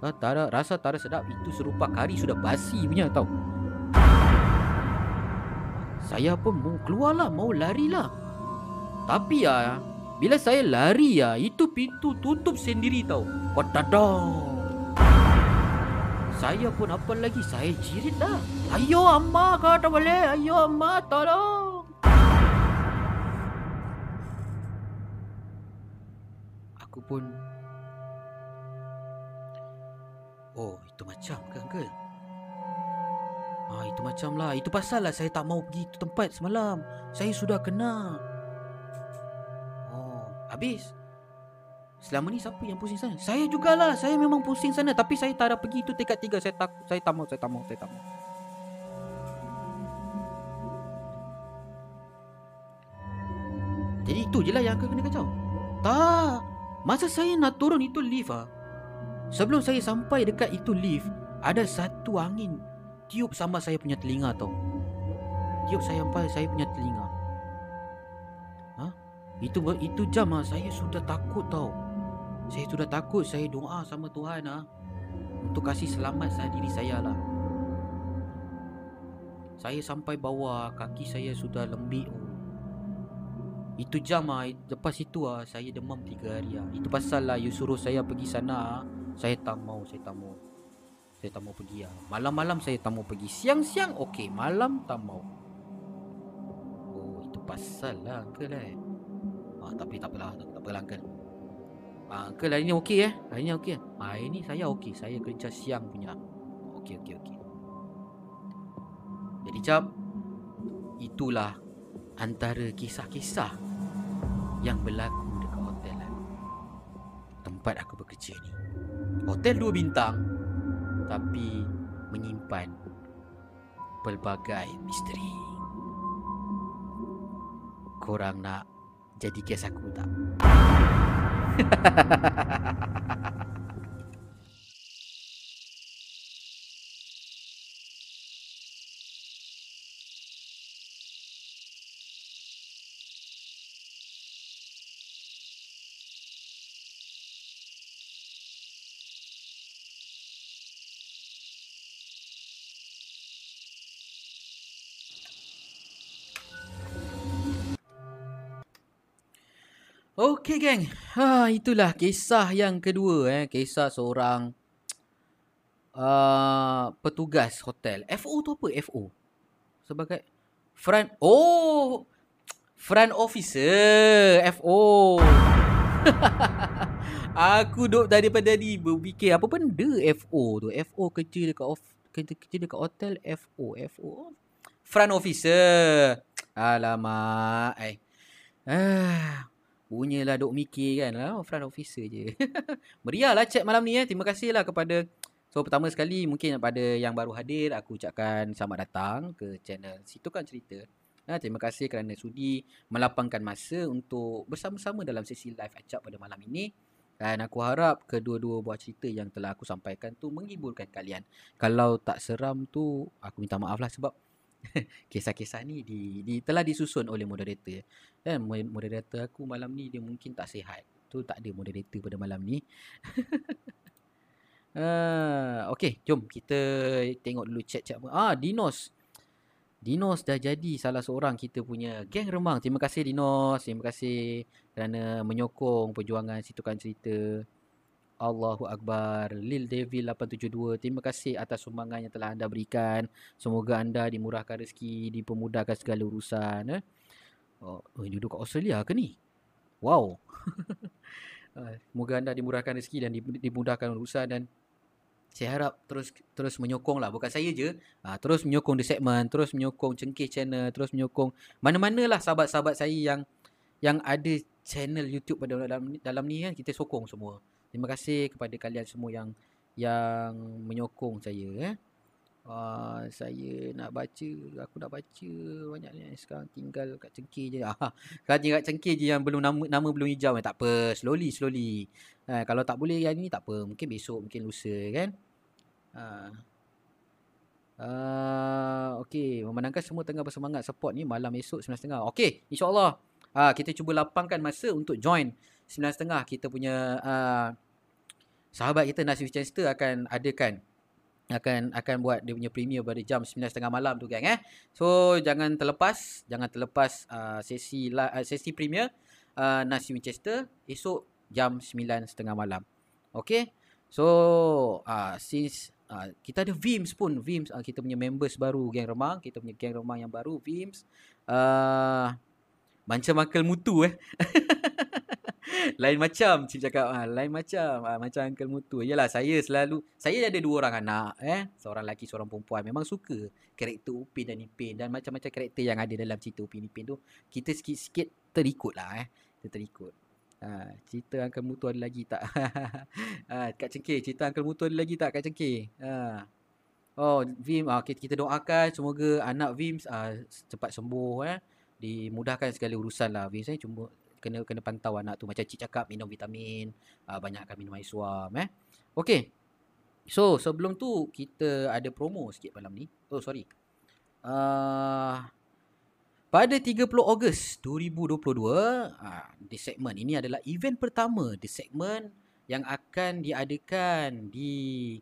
Speaker 1: Ha, tara, Rasa tara sedap. Itu serupa kari sudah basi punya tau. Saya pun mau keluar lah Mau lari lah. Tapi ya Bila saya lari ya Itu pintu tutup sendiri tau. Kodadong saya pun apa lagi Saya jirit dah Ayo amma kata boleh? Ayo amma tolong pun Oh itu macam ke uncle Ah itu macam lah Itu pasal lah saya tak mau pergi tu tempat semalam Saya sudah kena Oh habis Selama ni siapa yang pusing sana? Saya jugalah. Saya memang pusing sana tapi saya tak ada pergi itu tingkat tiga. Saya tak saya tak mau, saya tak mau, saya tak mau. Jadi itu je lah yang akan kena kacau. Tak. Masa saya nak turun itu lift ah. Sebelum saya sampai dekat itu lift, ada satu angin tiup sama saya punya telinga tau. Tiup saya sampai saya punya telinga. Ha? Itu itu jam ah saya sudah takut tau. Saya sudah takut Saya doa sama Tuhan ah Untuk kasih selamat saya diri saya lah Saya sampai bawah Kaki saya sudah lembik. Itu jam ah lepas itu ah saya demam 3 hari ah. Itu pasal lah you suruh saya pergi sana ah. Saya tak mau, saya tak mau. Saya tak mau pergi ah. Malam-malam saya tak mau pergi. Siang-siang okey, malam tak mau. Oh, itu pasal lah uncle eh. Ah, tapi tak apalah, tak, tak apalah uncle. Ah, uncle hari ni okey eh? Hari ni okey. Ah, hari ni saya okey. Saya kerja siang punya. Okey, okey, okey. Jadi jap itulah antara kisah-kisah yang berlaku dekat hotel lah. Tempat aku bekerja ni. Hotel dua bintang tapi menyimpan pelbagai misteri. Korang nak jadi kes aku tak? Okey geng. Ha itulah kisah yang kedua eh, kisah seorang uh, petugas hotel. FO tu apa FO? Sebagai front Oh, front officer FO. Aku duk daripada tadi berfikir apa benda FO tu. FO kerja dekat off kerja, kerja dekat hotel FO FO. Front officer. Alamak. Eh. Ah, Punyalah duk mikir kan lah front officer je. Meriah lah chat malam ni eh. Terima kasih lah kepada So pertama sekali mungkin pada yang baru hadir aku ucapkan selamat datang ke channel Situ Kan Cerita. Ha, terima kasih kerana sudi melapangkan masa untuk bersama-sama dalam sesi live acap pada malam ini. Dan aku harap kedua-dua buah cerita yang telah aku sampaikan tu menghiburkan kalian. Kalau tak seram tu aku minta maaf lah sebab kisah-kisah ni di, di telah disusun oleh moderator. Dan moderator aku malam ni dia mungkin tak sihat. Tu tak ada moderator pada malam ni. uh, okay, jom kita tengok dulu chat-chat. Ah, Dinos. Dinos dah jadi salah seorang kita punya geng remang. Terima kasih Dinos. Terima kasih kerana menyokong perjuangan Situkan Cerita. Allahu Akbar. Lil Devil 872. Terima kasih atas sumbangan yang telah anda berikan. Semoga anda dimurahkan rezeki, dipermudahkan segala urusan. Eh? Oh, oh duduk kat Australia ke ni? Wow. Ah, semoga anda dimurahkan rezeki dan dimudahkan urusan dan saya harap terus terus menyokong lah. Bukan saya je. Ha, terus menyokong The Segment. Terus menyokong Cengkeh Channel. Terus menyokong mana-manalah sahabat-sahabat saya yang yang ada channel YouTube pada dalam, dalam ni kan. Kita sokong semua. Terima kasih kepada kalian semua yang yang menyokong saya eh. Uh, saya nak baca, aku nak baca banyak ni sekarang tinggal kat cengkir je. Ah, kan tinggal kat cengkir je yang belum nama nama belum hijau eh. tak apa, slowly slowly. Uh, kalau tak boleh hari ni tak apa, mungkin besok, mungkin lusa kan. Uh, okay, memandangkan semua tengah bersemangat support ni malam esok 9.30. Okay, insyaAllah uh, kita cuba lapangkan masa untuk join 9.30 kita punya uh, sahabat kita Nasi Winchester akan adakan akan akan buat dia punya premier pada jam 9.30 malam tu gang eh. So jangan terlepas, jangan terlepas uh, sesi uh, sesi premier uh, Nasi Winchester esok jam 9.30 malam. Okay. So uh, since uh, kita ada Vims pun, Vims uh, kita punya members baru geng remang, kita punya geng remang yang baru Vims. Uh, macam akal mutu eh. lain macam cip cakap. Ha, lain macam. Ha, macam uncle mutu. Yalah saya selalu saya ada dua orang anak eh. Seorang lelaki seorang perempuan. Memang suka karakter Upin dan Ipin dan macam-macam karakter yang ada dalam cerita Upin Ipin tu. Kita sikit-sikit terikut lah eh. Kita terikut. Ha, cerita uncle mutu ada lagi tak? Ha, kat cengkir cerita uncle mutu ada lagi tak kat cengkir ha. Oh, Vim, ah, kita, kita doakan semoga anak Vim ah, cepat sembuh eh. Dimudahkan segala urusan lah. Vim. Saya cuma kena kena pantau anak tu. Macam cik cakap minum vitamin uh, banyakkan minum air suam eh. Okey so sebelum tu kita ada promo sikit malam ni. Oh sorry. Uh, pada 30 Ogos 2022 uh, di segmen ini adalah event pertama. Di segmen yang akan diadakan di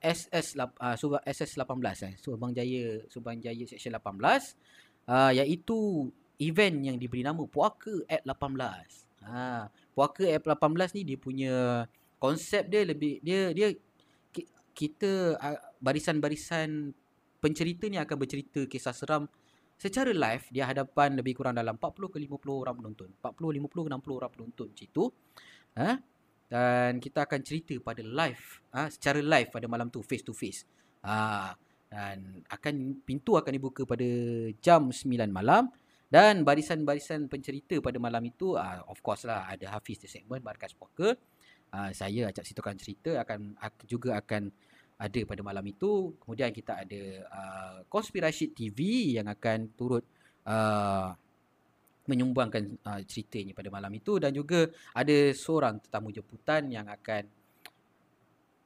Speaker 1: SS uh, SS 18 eh. Subang Jaya Subang Jaya section 18 uh, iaitu event yang diberi nama Puaka at 18. Ha, Puaka at 18 ni dia punya konsep dia lebih dia dia ki- kita barisan-barisan pencerita ni akan bercerita kisah seram secara live di hadapan lebih kurang dalam 40 ke 50 orang penonton. 40, 50 ke 60 orang penonton macam itu. Ha? Dan kita akan cerita pada live, ha? secara live pada malam tu face to face. Ha, dan akan pintu akan dibuka pada jam 9 malam dan barisan-barisan pencerita pada malam itu uh, of course lah ada Hafiz the segment Markas Poker. Uh, saya Acap Situkan Cerita akan ak- juga akan ada pada malam itu. Kemudian kita ada uh, Konspirasi TV yang akan turut uh, menyumbangkan uh, ceritanya pada malam itu dan juga ada seorang tetamu jemputan yang akan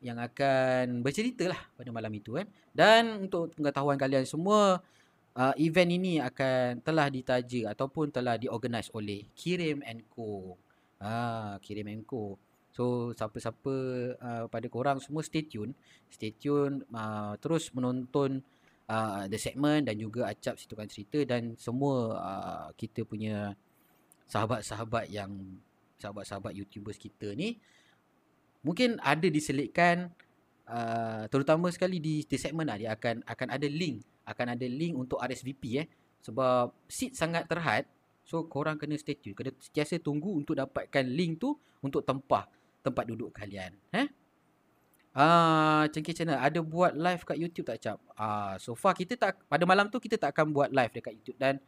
Speaker 1: yang akan bercerita lah pada malam itu kan. Dan untuk pengetahuan kalian semua, uh, event ini akan telah ditaja ataupun telah diorganize oleh Kirim Co. Ah, Kirim Co. So siapa-siapa uh, pada korang semua stay tune, stay tune uh, terus menonton uh, the segment dan juga acap situkan cerita dan semua uh, kita punya sahabat-sahabat yang sahabat-sahabat YouTubers kita ni mungkin ada diselitkan uh, terutama sekali di, di segmen lah dia akan akan ada link akan ada link untuk RSVP eh sebab seat sangat terhad so korang kena stay tune kena sentiasa tunggu untuk dapatkan link tu untuk tempah tempat duduk kalian eh Ah, Cengkeh Channel ada buat live kat YouTube tak cap? Ah, so far kita tak pada malam tu kita tak akan buat live dekat YouTube dan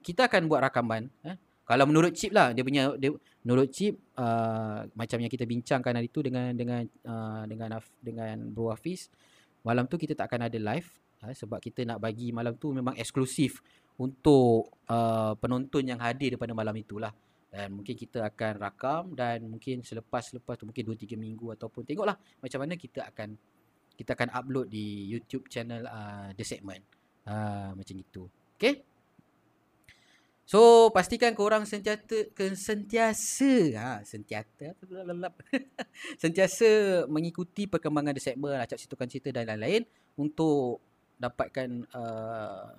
Speaker 1: kita akan buat rakaman eh. Kalau menurut Chip lah dia punya dia menurut Chip uh, macam yang kita bincangkan hari tu dengan dengan uh, dengan dengan Bro Hafiz malam tu kita tak akan ada live uh, sebab kita nak bagi malam tu memang eksklusif untuk uh, penonton yang hadir daripada malam itulah dan mungkin kita akan rakam dan mungkin selepas-selepas tu mungkin 2 3 minggu ataupun tengoklah macam mana kita akan kita akan upload di YouTube channel uh, The Segment. Uh, macam itu. Okay? So, pastikan korang sentiasa sentiasa ha, sentiasa sentiasa mengikuti perkembangan The Segment, acap situkan cerita dan lain-lain untuk dapatkan uh,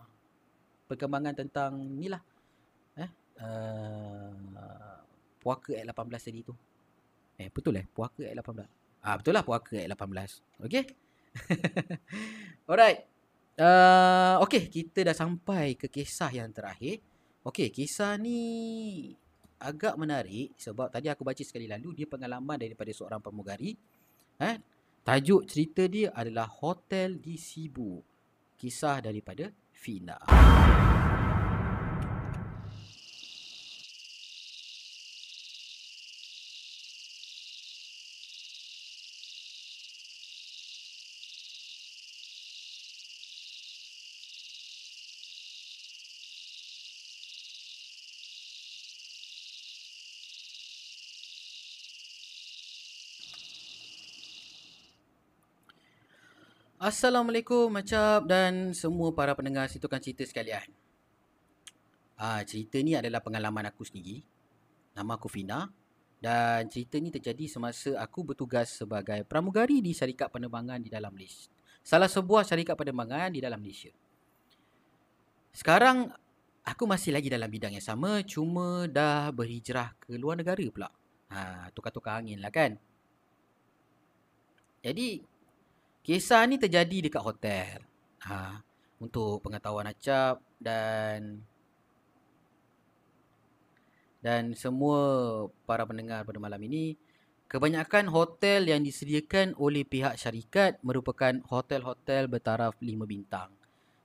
Speaker 1: perkembangan tentang ni lah. Eh? Uh, puaka at 18 tadi tu. Eh, betul eh? Puaka at 18. Ah, betul lah puaka at 18. Okay? Alright. Uh, okay, kita dah sampai ke kisah yang terakhir. Okay, kisah ni agak menarik sebab tadi aku baca sekali lalu dia pengalaman daripada seorang pramugari. Eh? Tajuk cerita dia adalah Hotel di Sibu. Kisah daripada Fina. Assalamualaikum Macap dan semua para pendengar situkan cerita sekalian. Ah, cerita ni adalah pengalaman aku sendiri. Nama aku Fina dan cerita ni terjadi semasa aku bertugas sebagai pramugari di syarikat penerbangan di dalam Malaysia. Salah sebuah syarikat penerbangan di dalam Malaysia. Sekarang aku masih lagi dalam bidang yang sama cuma dah berhijrah ke luar negara pula. Ha, tukar-tukar angin lah kan. Jadi Kisah ni terjadi dekat hotel. Ha, untuk pengetahuan acap dan dan semua para pendengar pada malam ini, kebanyakan hotel yang disediakan oleh pihak syarikat merupakan hotel-hotel bertaraf 5 bintang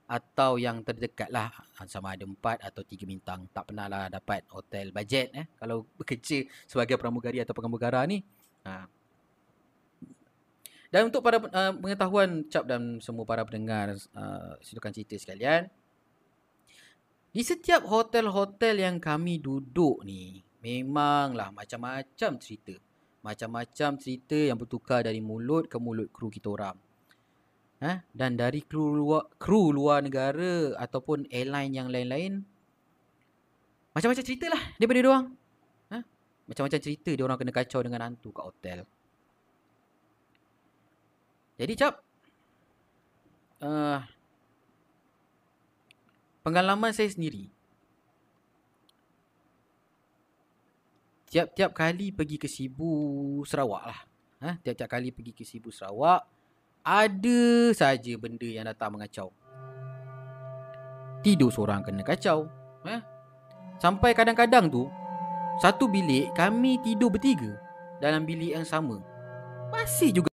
Speaker 1: atau yang terdekat lah sama ada 4 atau 3 bintang. Tak pernah lah dapat hotel bajet eh kalau bekerja sebagai pramugari atau pramugara ni. Ha, dan untuk para uh, pengetahuan Cap dan semua para pendengar uh, silakan cerita sekalian. Di setiap hotel-hotel yang kami duduk ni, memanglah macam-macam cerita. Macam-macam cerita yang bertukar dari mulut ke mulut kru kita orang. Eh? Dan dari kru luar, kru luar negara ataupun airline yang lain-lain, macam-macam cerita lah daripada dia orang. Eh? Macam-macam cerita dia orang kena kacau dengan hantu kat hotel. Jadi cap uh, Pengalaman saya sendiri tiap-tiap kali pergi ke Sibu Sarawak lah. Ha? Tiap-tiap kali pergi ke Sibu Sarawak, ada saja benda yang datang mengacau. Tidur seorang kena kacau. Ha? Sampai kadang-kadang tu, satu bilik kami tidur bertiga dalam bilik yang sama. Masih juga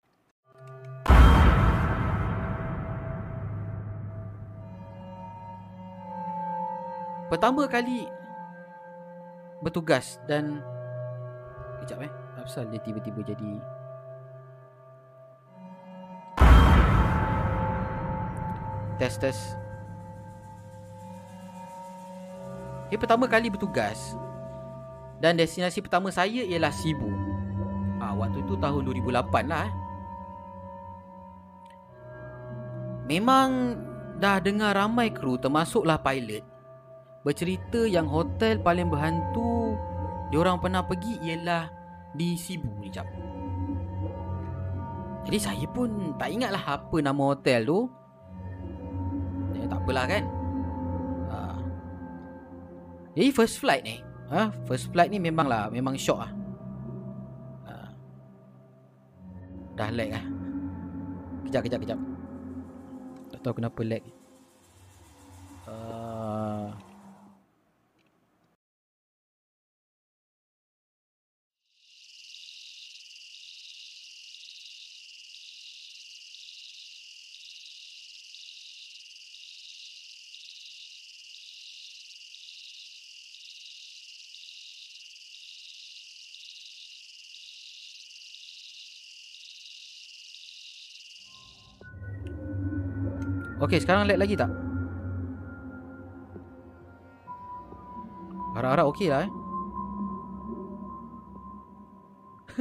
Speaker 1: Pertama kali bertugas dan Kejap eh. Apa dia tiba-tiba jadi Test test Dia pertama kali bertugas Dan destinasi pertama saya ialah Sibu ah, Waktu tu tahun 2008 lah eh. Memang dah dengar ramai kru termasuklah pilot Bercerita yang hotel paling berhantu Diorang pernah pergi ialah di Sibu ni jap. Jadi saya pun tak ingatlah apa nama hotel tu. Ya, tak apalah kan. Ha. Jadi first flight ni. Ha? First flight ni memanglah memang shock lah. Ha. Dah lag lah. Kejap, kejap, kejap. Tak tahu kenapa lag. Uh, Okey, sekarang lag lagi tak? Harap-harap okey lah eh.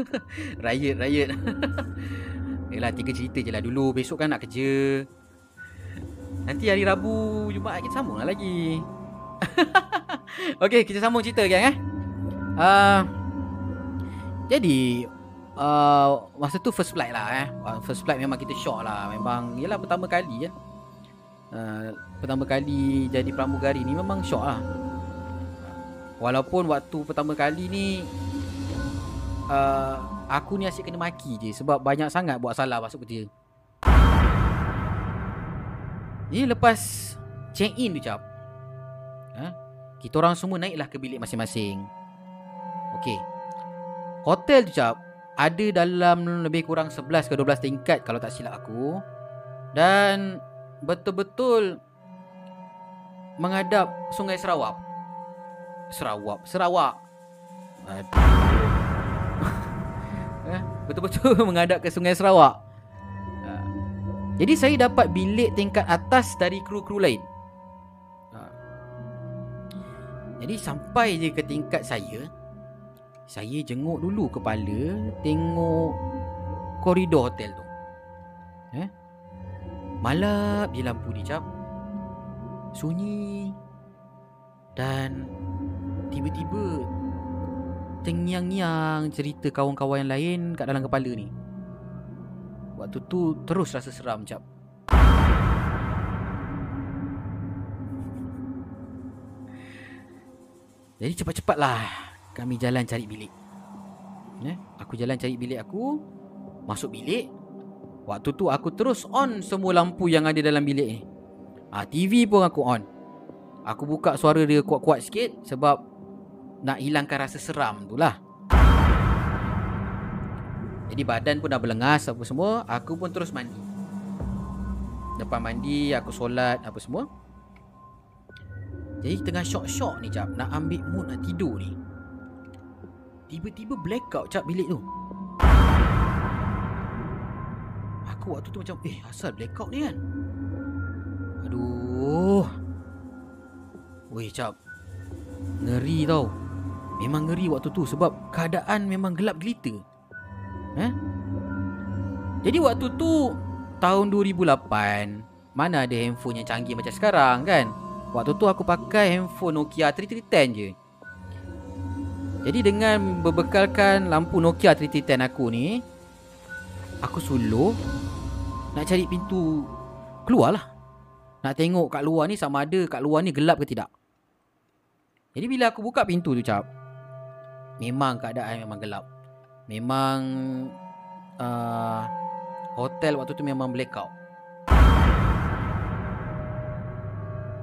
Speaker 1: riot, riot. Yelah, tiga cerita je lah dulu. Besok kan nak kerja. Nanti hari Rabu, Jumaat kita sambung lah lagi. Okey, kita sambung cerita kan eh. Uh, jadi, uh, masa tu first flight lah eh. First flight memang kita shock lah. Memang, yelah pertama kali ya. Eh. Uh, pertama kali jadi pramugari ni memang syok lah Walaupun waktu pertama kali ni uh, Aku ni asyik kena maki je Sebab banyak sangat buat salah masuk kerja. Ni lepas check in tu cap. Uh, Kita orang semua naiklah ke bilik masing-masing. Okay Hotel tu cap Ada dalam lebih kurang 11 ke 12 tingkat Kalau tak silap aku. Dan betul-betul menghadap Sungai Sarawak. Sarawak, Sarawak. Eh, betul-betul menghadap ke Sungai Sarawak. Ha. Jadi saya dapat bilik tingkat atas dari kru-kru lain. Ha. Jadi sampai je ke tingkat saya, saya jenguk dulu kepala tengok koridor hotel tu. Eh? Malap je lampu ni cap Sunyi. Dan Tiba-tiba Tengyang-nyang cerita kawan-kawan yang lain kat dalam kepala ni. Waktu tu terus rasa seram cap Jadi cepat-cepatlah kami jalan cari bilik. Eh, aku jalan cari bilik aku, masuk bilik, Waktu tu aku terus on semua lampu yang ada dalam bilik ni. Ah ha, TV pun aku on. Aku buka suara dia kuat-kuat sikit sebab nak hilangkan rasa seram tu lah. Jadi badan pun dah berlengas apa semua, aku pun terus mandi. Lepas mandi, aku solat apa semua. Jadi tengah syok-syok ni cap, nak ambil mood nak tidur ni. Tiba-tiba blackout cap bilik tu. Aku waktu tu macam Eh asal blackout ni kan? Aduh. Weh cap. Ngeri tau. Memang ngeri waktu tu Sebab keadaan memang gelap gelita. Eh? Jadi waktu tu Tahun 2008 Mana ada handphone yang canggih macam sekarang kan? Waktu tu aku pakai handphone Nokia 3310 je. Jadi dengan berbekalkan lampu Nokia 3310 aku ni Aku suluh nak cari pintu keluar lah. Nak tengok kat luar ni sama ada kat luar ni gelap ke tidak. Jadi bila aku buka pintu tu cap. Memang keadaan memang gelap Memang uh, Hotel waktu tu memang blackout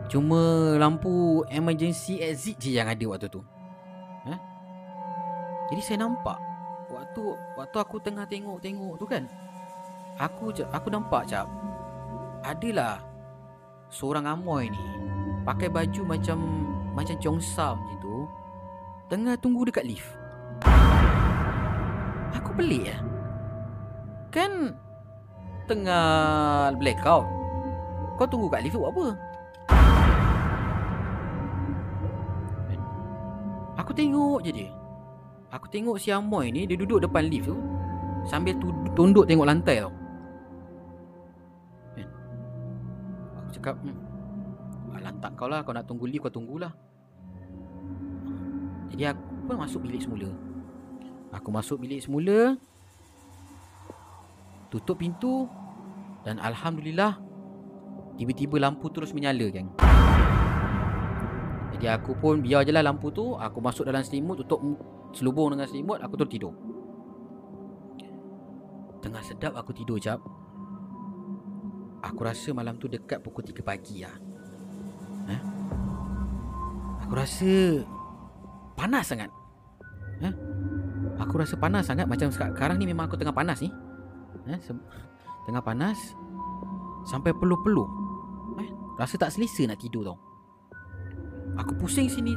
Speaker 1: Cuma lampu emergency exit je yang ada waktu tu eh? Jadi saya nampak Waktu waktu aku tengah tengok-tengok tu kan Aku aku nampak cap Adalah Seorang amoy ni Pakai baju macam Macam Cheongsam macam tu Tengah tunggu dekat lift. Aku pelik lah Kan Tengah blackout. Kau tunggu kat lift buat apa? Aku tengok je dia Aku tengok si Amoy ni Dia duduk depan lift tu Sambil tu, tunduk tengok lantai tau. Kan? Aku cakap hmm, Lantak kau lah Kau nak tunggu lift Kau tunggulah. Jadi aku pun masuk bilik semula. Aku masuk bilik semula Tutup pintu Dan Alhamdulillah Tiba-tiba lampu terus menyala kan Jadi aku pun biar je lah lampu tu Aku masuk dalam selimut Tutup selubung dengan selimut Aku terus tidur Tengah sedap aku tidur jap Aku rasa malam tu dekat pukul 3 pagi lah eh? Aku rasa Panas sangat eh? Aku rasa panas sangat Macam sekarang ni memang aku tengah panas ni eh? Tengah panas Sampai peluh-peluh eh? Rasa tak selesa nak tidur tau Aku pusing sini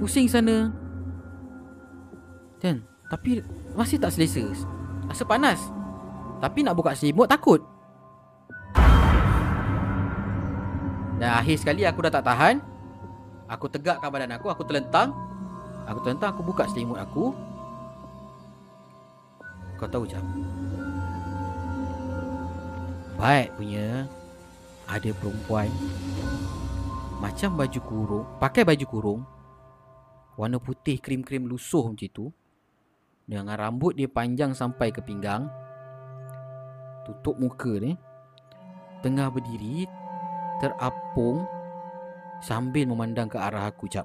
Speaker 1: Pusing sana Kan? Tapi Masih tak selesa. Rasa panas. Tapi nak buka selimut takut. Dan akhir sekali aku dah tak tahan. Aku tegakkan badan aku Aku terlentang Aku terlentang Aku buka selimut aku. Kau tahu jam Baik punya Ada perempuan Macam baju kurung Pakai baju kurung Warna putih krim-krim lusuh macam tu Dengan rambut dia panjang sampai ke pinggang. Tutup muka ni. Tengah berdiri Terapung Sambil memandang ke arah aku cap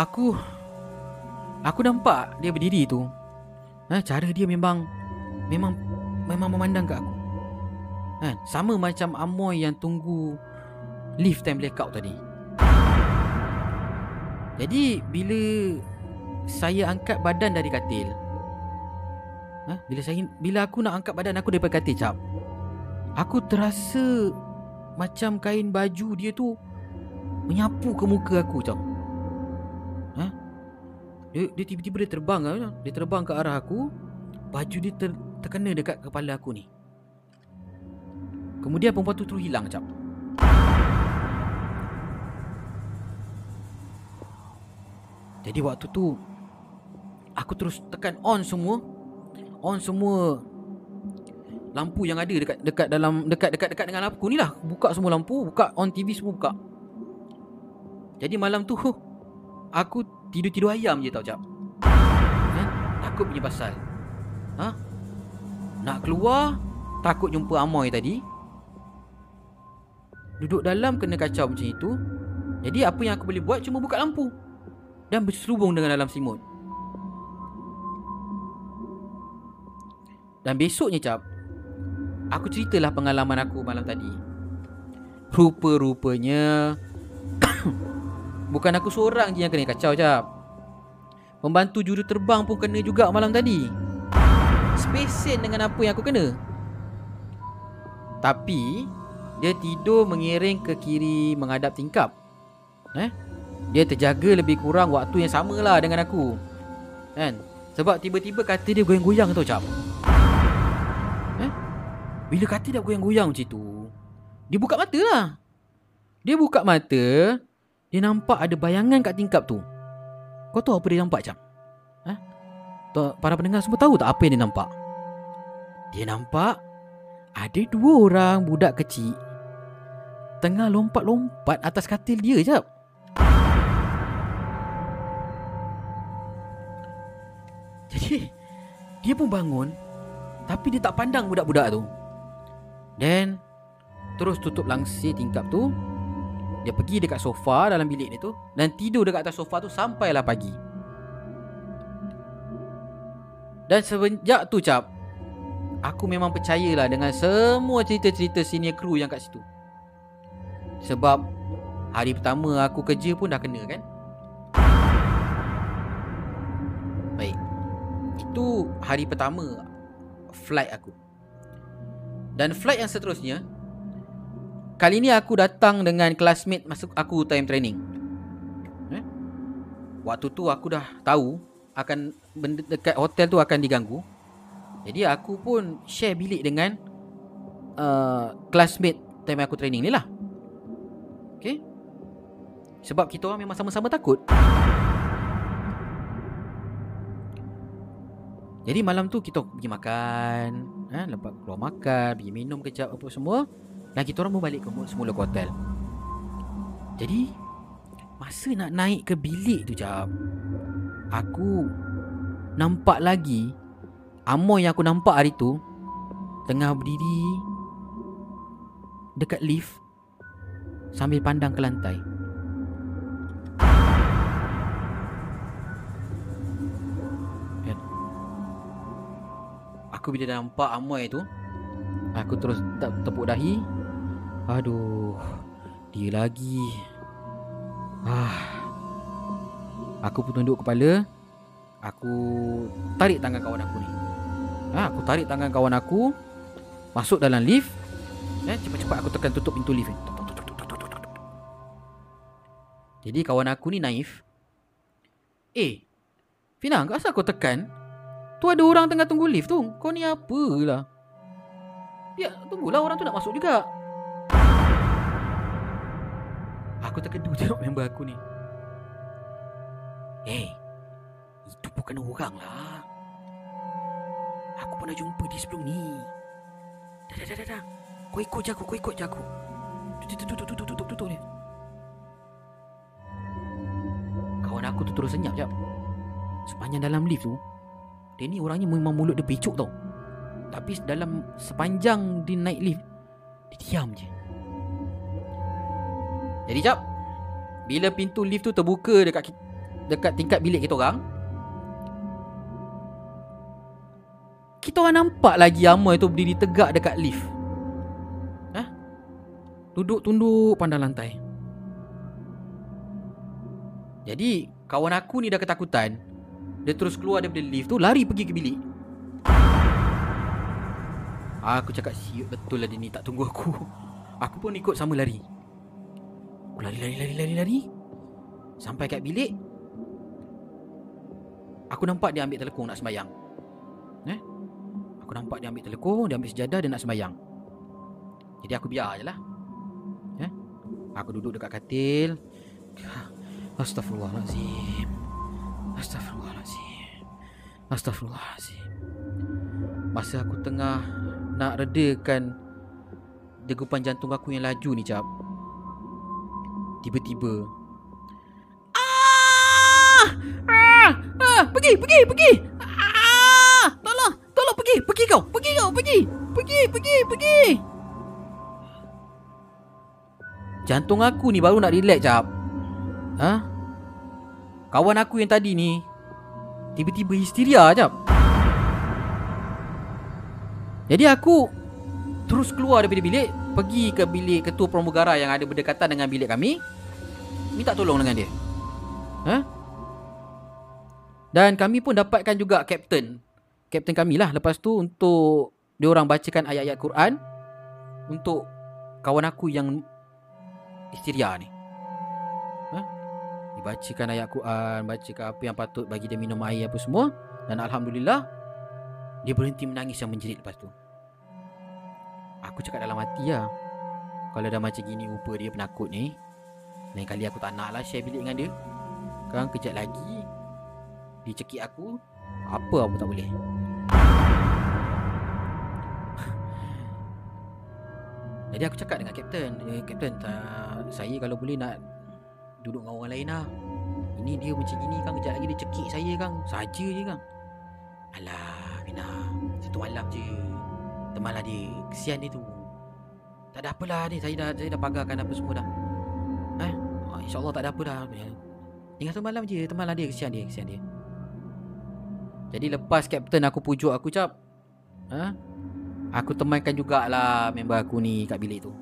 Speaker 1: Aku Aku nampak dia berdiri tu. Ha, Cara dia memang Memang Memang memandang ke aku ha, Sama macam Amoy yang tunggu Lift time blackout tadi. Jadi Bila Saya angkat badan dari katil ha, Bila saya Bila aku nak angkat badan aku daripada katil cap. Aku terasa Macam kain baju dia tu Menyapu ke muka aku cap dia, dia tiba-tiba dia terbang kan? Dia terbang ke arah aku. Baju dia ter, terkena dekat kepala aku ni Kemudian perempuan tu terus hilang macam Jadi waktu tu Aku terus tekan on semua. On semua Lampu yang ada dekat dekat dalam dekat dekat dekat dengan aku ni lah. Buka semua lampu Buka on TV semua buka. Jadi malam tu Aku Tidur-tidur ayam je tau cap. Eh? Takut punya pasal. Ha? Nak keluar Takut jumpa Amoy tadi Duduk dalam kena kacau macam itu Jadi apa yang aku boleh buat Cuma buka lampu Dan berselubung dengan dalam simut Dan besoknya cap Aku ceritalah pengalaman aku malam tadi Rupa-rupanya Bukan aku seorang je yang kena kacau jap. Pembantu juru terbang pun kena juga malam tadi. Spesen dengan apa yang aku kena. Tapi dia tidur mengiring ke kiri menghadap tingkap. Eh? Dia terjaga lebih kurang waktu yang samalah dengan aku. Kan? Sebab tiba-tiba kata dia goyang-goyang tau cap. Eh? Bila kata dia goyang-goyang macam tu, dia buka mata lah. Dia buka mata, dia nampak ada bayangan kat tingkap tu Kau tahu apa dia nampak Cam? Ha? Para pendengar semua tahu tak apa yang dia nampak? Dia nampak Ada dua orang budak kecil Tengah lompat-lompat atas katil dia Jap. Jadi Dia pun bangun Tapi dia tak pandang budak-budak tu. Then Terus tutup langsir tingkap tu. Dia pergi dekat sofa dalam bilik dia tu Dan tidur dekat atas sofa tu Sampailah pagi. Dan semenjak tu cap Aku memang percayalah dengan semua cerita-cerita senior crew yang kat situ Sebab Hari pertama aku kerja pun dah kena kan? Baik. Itu hari pertama Flight aku. Dan flight yang seterusnya Kali ni aku datang dengan classmate masuk aku time training. Eh? Waktu tu aku dah tahu Akan benda dekat hotel tu akan diganggu. Jadi aku pun share bilik dengan uh, Classmate time aku training ni lah Okay Sebab kita orang memang sama-sama takut. Jadi malam tu kita pergi makan eh, Lepas keluar makan Pergi minum kejap apa semua Dan kita orang pun balik ke semula ke hotel. Jadi Masa nak naik ke bilik tu jap Aku Nampak lagi Amoy yang aku nampak hari tu Tengah berdiri Dekat lift Sambil pandang ke lantai. Kan? Aku bila dah nampak Amoy tu Aku terus te- tepuk dahi. Aduh Dia lagi. Ah. Aku pun tunduk kepala. Aku tarik tangan kawan aku ni. Ha, Aku tarik tangan kawan aku. Masuk dalam lift. Eh, Cepat-cepat aku tekan tutup pintu lift ni Jadi kawan aku ni naif Eh Fina, asal kau tekan Tu ada orang tengah tunggu lift tu Kau ni apalah Ya, tunggulah orang tu nak masuk juga Aku terkedu tengok member aku ni Eh Itu bukan orang lah Aku pernah jumpa dia sebelum ni Dah, dah, dah, dah, dah. Kau ikut je aku, kau ikut je aku Tutup, tutup, tutup, tutup, tutup, tutup ni Aku tu terus senyap jap. Sepanjang dalam lift tu Dia ni orangnya memang mulut dia pecuk tau. Tapi dalam sepanjang dia naik lift Dia diam je. Jadi jap Bila pintu lift tu terbuka dekat dekat tingkat bilik kita orang Kita orang nampak lagi Amoy tu berdiri tegak dekat lift. Hah? Duduk tunduk pandang lantai. Jadi Kawan aku ni dah ketakutan. Dia terus keluar daripada lift tu Lari pergi ke bilik. Aku cakap siut betul lah dia ni tak tunggu aku. Aku pun ikut sama lari. Aku lari lari lari lari lari. Sampai kat bilik. Aku nampak dia ambil telekong nak sembayang Eh? Aku nampak dia ambil telekong Dia ambil sejadah dia nak sembayang Jadi aku biar je lah. Eh? Aku duduk dekat katil Astaghfirullahalazim Astaghfirullahalazim Astaghfirullahalazim Masa aku tengah Nak redakan Degupan jantung aku yang laju ni cap Tiba-tiba Ah! Ah! Ah! Pergi, pergi, pergi! Ah! Tolong, tolong pergi, pergi kau, pergi kau, pergi, pergi, pergi, pergi. Jantung aku ni baru nak relax jap. Ha? Kawan aku yang tadi ni tiba-tiba histeria jap. Jadi aku terus keluar daripada bilik, pergi ke bilik ketua pramugara yang ada berdekatan dengan bilik kami, minta tolong dengan dia. Ha? Dan kami pun dapatkan juga kapten. Kapten kami lah lepas tu untuk dia orang bacakan ayat-ayat Quran untuk kawan aku yang histeria ni. Dibacakan ayat Quran, bacakan apa yang patut bagi dia minum air apa semua. Dan alhamdulillah dia berhenti menangis yang menjerit lepas tu. Aku cakap dalam hati lah Kalau dah macam gini rupa dia penakut ni Lain kali aku tak nak lah share bilik dengan dia. Sekarang kejap lagi Dia cekik aku Apa aku tak boleh? Jadi aku cakap dengan kapten eh, tak, Saya kalau boleh nak Duduk dengan orang lain lah Ini dia macam gini kan Kejap lagi dia cekik saya kan Saja je kan Alah, Mina. Satu malam je. Temanlah dia. Kesian dia tu. Tak ada apalah dia. Saya dah, saya dah pagarkan apa semua dah. Eh? Oh, InsyaAllah tak ada apa dah. Tinggal satu malam je. Temanlah dia. Kesian dia. Kesian dia. Jadi lepas kapten aku pujuk aku cap. Ha? Aku temankan jugalah member aku ni kat bilik tu.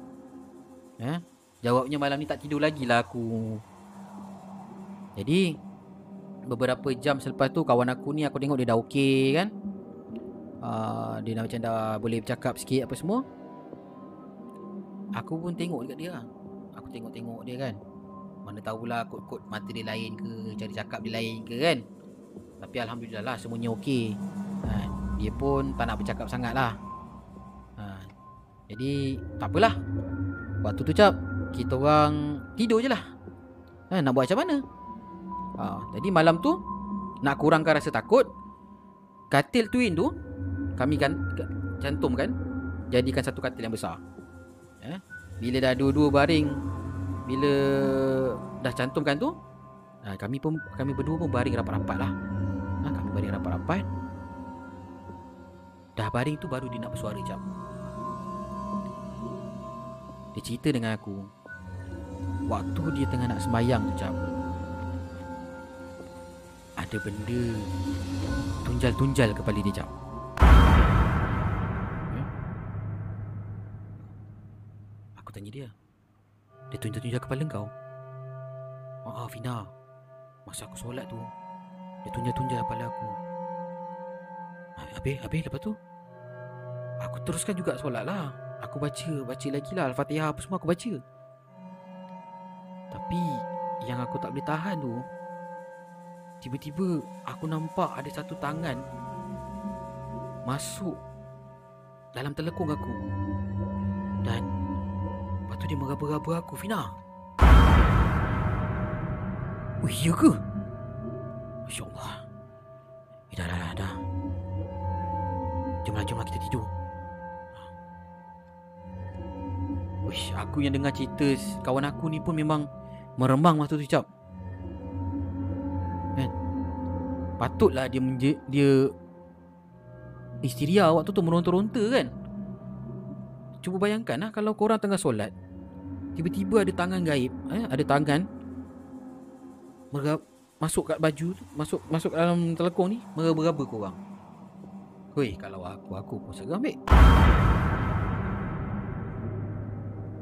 Speaker 1: Ha? Jawabnya malam ni tak tidur lagi lah aku. Jadi beberapa jam selepas tu kawan aku ni aku tengok dia dah okey kan. Uh, dia dah macam dah boleh bercakap sikit apa semua. Aku pun tengok dekat dia. Aku tengok-tengok dia kan. Mana tahulah kod-kod mata dia lain ke, cari cakap dia lain ke kan. Tapi Alhamdulillah lah semuanya okey. Ha, dia pun tak nak bercakap sangat lah. Ha, jadi tak apalah. Waktu tu cap, kita orang tidur je lah. Ha, nak buat macam mana? Ha, jadi malam tu, nak kurangkan rasa takut, katil twin tu, kami kan cantumkan, jadikan satu katil yang besar. Ha, bila dah dua-dua baring, bila dah cantumkan tu, ha, kami pun kami berdua pun baring rapat-rapat lah. Ha, kami baring rapat-rapat. Dah baring tu baru dia nak bersuara jap. Dia cerita dengan aku Waktu dia tengah nak sembayang tu jap Ada benda Tunjal-tunjal kepala dia jap hmm? Aku tanya dia. Dia tunjal-tunjal kepala kau? Maaf Fina. Masa aku solat tu Dia tunjal-tunjal kepala aku. Habis, habis lepas tu? Aku teruskan juga solat lah. Aku baca Baca lagi lah. Al-Fatihah apa semua aku baca. Tapi Yang aku tak boleh tahan tu Tiba-tiba Aku nampak ada satu tangan Masuk Dalam telekung aku Dan Lepas tu dia meraba-raba aku Fina Oh iya ke? Masya Allah Eh dah dah dah, dah. Jomlah jomlah kita tidur Wish, aku yang dengar cerita kawan aku ni pun memang meremang masa tu cap. Patutlah dia menje, dia histeria waktu tu meronta-ronta kan. Cuba bayangkan lah kalau korang tengah solat Tiba-tiba ada tangan gaib eh? Ada tangan merab, Masuk kat baju tu Masuk masuk dalam telekong ni Meraba-raba korang Hui kalau aku Aku pun seram baik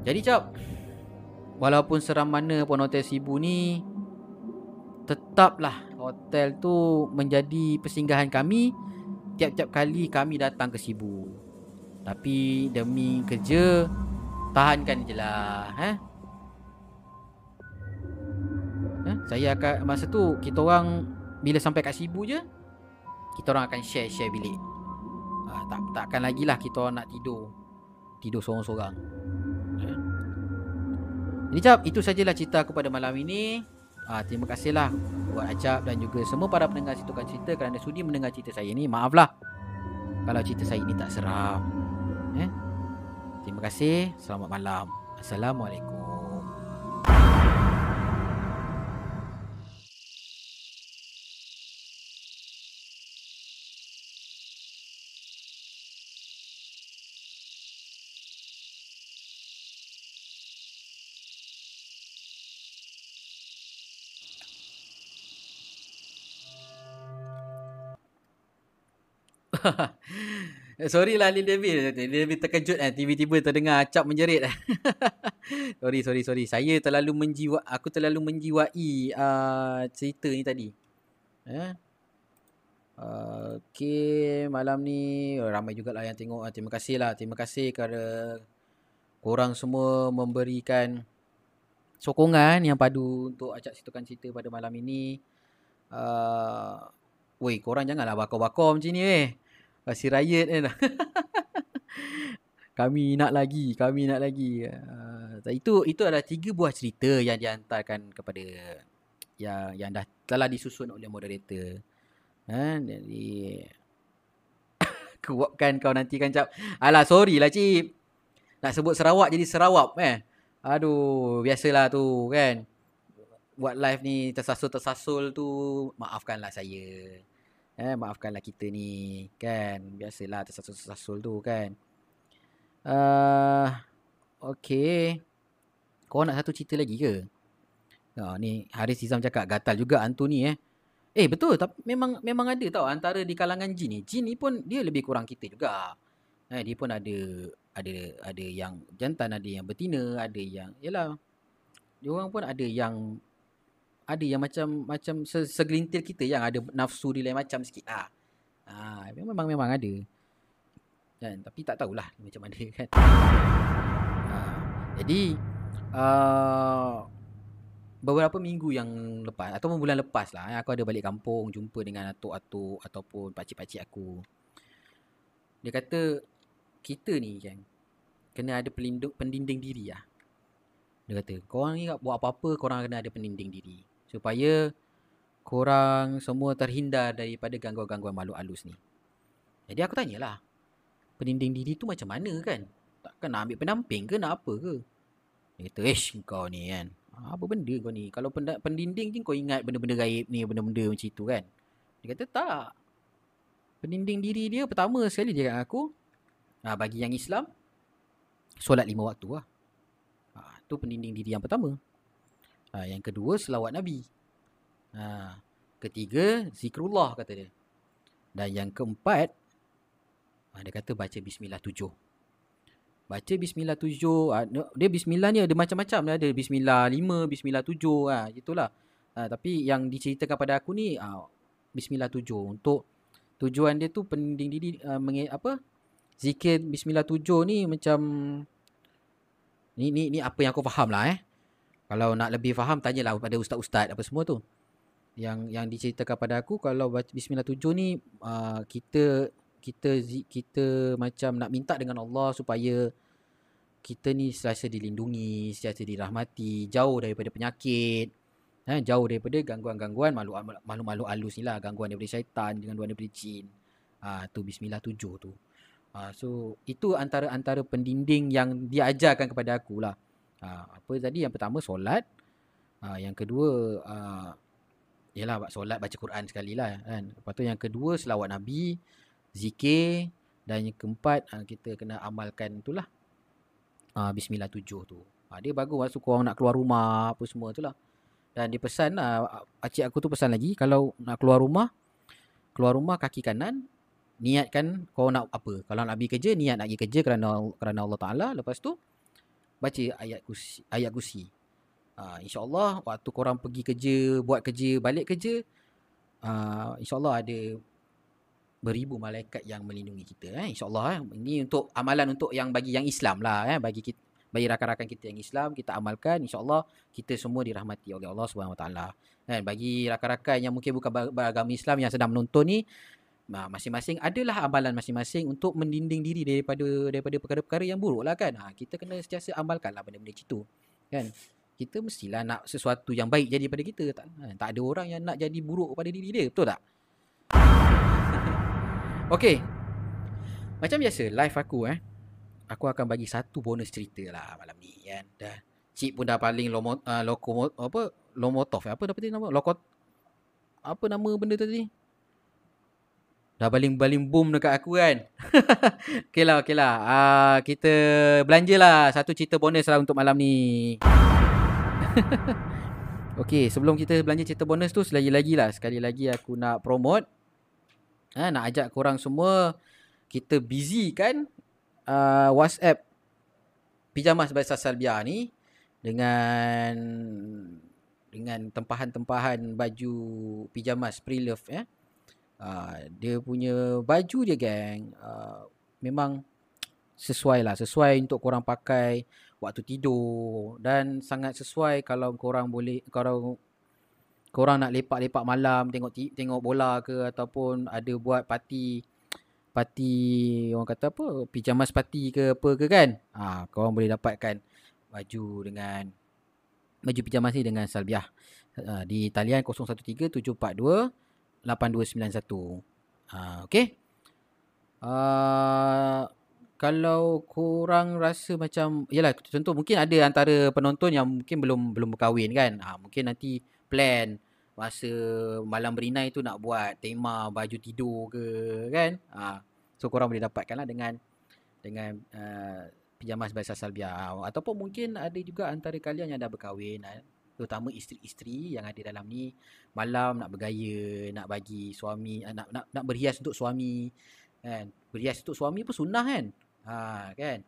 Speaker 1: Jadi cap Walaupun seram mana pun hotel Sibu ni Tetaplah hotel tu menjadi persinggahan kami Tiap-tiap kali kami datang ke Sibu Tapi demi kerja Tahankan je lah eh? Eh? Saya akan Masa tu kita orang Bila sampai kat Sibu je Kita orang akan share-share bilik ha, tak, Takkan lagi lah kita orang nak tidur Tidur seorang-seorang jadi cap, itu sajalah cerita aku pada malam ini. Ah, terima kasihlah buat Acap dan juga semua para pendengar Situkan Cerita kerana sudi mendengar cerita saya ini. Maaflah kalau cerita saya ini tak seram. Eh? Terima kasih. Selamat malam. Assalamualaikum. Sorry lah Lil David. Lil David terkejut eh. Tiba-tiba terdengar acap menjerit. sorry, sorry, sorry. Saya terlalu menjiwa, aku terlalu menjiwai uh, cerita ni tadi. Eh? Uh, okay, malam ni ramai jugalah yang tengok. Terima kasih lah. Terima kasih kerana korang semua memberikan sokongan yang padu untuk acak situkan cerita pada malam ini. Uh, Woi, korang janganlah bakar-bakar macam ni eh. Masih riot kan Kami nak lagi Kami nak lagi. Uh, Itu itu adalah tiga buah cerita Yang dihantarkan kepada Yang yang dah telah disusun oleh moderator. Ha, Jadi Kuatkan kau nanti kan cap. Alah sorry lah cip. Nak sebut Sarawak jadi Sarawak eh. Aduh Biasalah tu kan. Buat live ni tersasul-tersasul tu Maafkanlah saya Eh, maafkanlah kita ni. Kan. Biasalah tersasul-sasul tu kan. Uh, okay. Kau nak satu cerita lagi ke? Ha, ni Haris Izam cakap gatal juga hantu ni eh. Eh betul tapi memang memang ada tau antara di kalangan jin ni. Jin ni pun dia lebih kurang kita juga. Eh dia pun ada ada ada yang jantan, ada yang betina, ada yang yalah. Dia orang pun ada yang ada yang macam macam segelintir kita yang ada nafsu di lain macam sikit lah. Ha, memang memang ada. Kan tapi tak tahulah macam mana kan. Ha, jadi uh, beberapa minggu yang lepas atau bulan lepas lah eh, aku ada balik kampung jumpa dengan atuk-atuk ataupun pakcik-pakcik aku. Dia kata kita ni kan kena ada pelindung pendinding diri lah. Dia kata korang ni buat apa-apa korang kena ada pendinding diri supaya korang semua terhindar daripada gangguan-gangguan makhluk halus ni. Jadi aku tanyalah pendinding diri tu macam mana kan? Takkan nak ambil penamping ke nak apa ke? Dia kata, ish kau ni kan. Apa benda kau ni? Kalau pendinding je kau ingat benda-benda gaib ni, benda-benda macam itu kan? Dia kata, tak. Pendinding diri dia pertama sekali dia kata aku, ha, bagi yang Islam, solat lima waktu lah. Ha, tu pendinding diri yang pertama. Ha, yang kedua, selawat Nabi. Ha, ketiga, zikrullah kata dia. Dan yang keempat, ha, dia kata baca bismillah tujuh. Baca bismillah tujuh. Ah, dia bismillah ni ada macam-macam. Ada bismillah lima, bismillah tujuh. Ha, itulah. Ha, tapi yang diceritakan pada aku ni, ha, bismillah tujuh. Untuk tujuan dia tu pending diri uh, menge, apa? Zikir bismillah tujuh ni macam ni ni ni apa yang aku faham lah eh. Kalau nak lebih faham tanyalah pada ustaz-ustaz apa semua tu. Yang yang diceritakan pada aku kalau bismillah tujuh ni uh, kita kita kita macam nak minta dengan Allah supaya kita ni selalu dilindungi, selalu dirahmati, jauh daripada penyakit, eh, jauh daripada gangguan-gangguan makhluk-makhluk halus ni lah, gangguan daripada syaitan, gangguan daripada jin. Ha, tu bismillah tujuh tu. Ha, so, itu antara-antara pendinding yang diajarkan kepada aku lah. Ha, apa tadi? Yang pertama, solat. Ha, yang kedua, uh, yalah, solat baca Quran sekali lah. Kan? Lepas tu yang kedua, selawat Nabi, zikir. Dan yang keempat, kita kena amalkan itulah uh, Bismillah tujuh tu. Uh, dia bagus waktu korang nak keluar rumah apa semua tu lah. Dan dia pesan, uh, acik aku tu pesan lagi kalau nak keluar rumah, keluar rumah kaki kanan, niatkan kau nak apa. Kalau nak pergi kerja, niat nak pergi kerja kerana kerana Allah Ta'ala. Lepas tu, baca ayat kursi. Ayat kursi. Uh, InsyaAllah waktu korang pergi kerja, buat kerja, balik kerja, uh, InsyaAllah ada beribu malaikat yang melindungi kita eh insyaallah eh ini untuk amalan untuk yang bagi yang Islam lah eh bagi kita bagi rakan-rakan kita yang Islam kita amalkan insyaallah kita semua dirahmati oleh Allah Subhanahu taala kan bagi rakan-rakan yang mungkin bukan beragama Islam yang sedang menonton ni masing-masing adalah amalan masing-masing untuk mendinding diri daripada daripada perkara-perkara yang buruk lah kan? Ha, kita kena sentiasa amalkanlah benda-benda itu kan? Kita mestilah nak sesuatu yang baik jadi pada kita tak, ha, tak ada orang yang nak jadi buruk pada diri dia betul tak? Okay Macam biasa live aku eh Aku akan bagi satu bonus cerita lah malam ni kan? Dah Cik pun dah paling lomo, uh, loko, apa Lomotov Apa dapat nama? Lokot Apa nama benda tadi Dah paling-paling boom dekat aku kan? Okay lah okay lah. Uh, Kita belanja lah Satu cerita bonus lah untuk malam ni. Okay sebelum kita belanja cerita bonus tu Selagi-lagi lah Sekali lagi aku nak promote. Ha, nak ajak korang semua kita busy kan? Uh, WhatsApp Pijamas Bahasa Salbia ni dengan dengan tempahan-tempahan baju pijamas pre-love ya. Uh, dia punya baju dia geng uh, memang sesuai lah. Sesuai untuk korang pakai waktu tidur dan sangat sesuai kalau korang boleh kalau korang nak lepak-lepak malam tengok tengok bola ke ataupun ada buat parti parti orang kata apa pijamas parti ke apa ke kan? Ha korang boleh dapatkan baju dengan baju pijamas ni dengan Salbiah. Ha, di talian 013742 8291 ha okey uh, kalau korang rasa macam yalah contoh mungkin ada antara penonton yang mungkin belum belum berkahwin kan ha, mungkin nanti plan masa malam berinai tu nak buat tema baju tidur ke kan. Ha. So korang boleh dapatkan lah dengan dengan uh, pijamas bahasa salbia ataupun mungkin ada juga antara kalian yang dah berkahwin uh, terutama isteri-isteri yang ada dalam ni malam nak bergaya nak bagi suami uh, nak nak nak berhias untuk suami kan. Berhias untuk suami pun sunnah kan? Ha kan?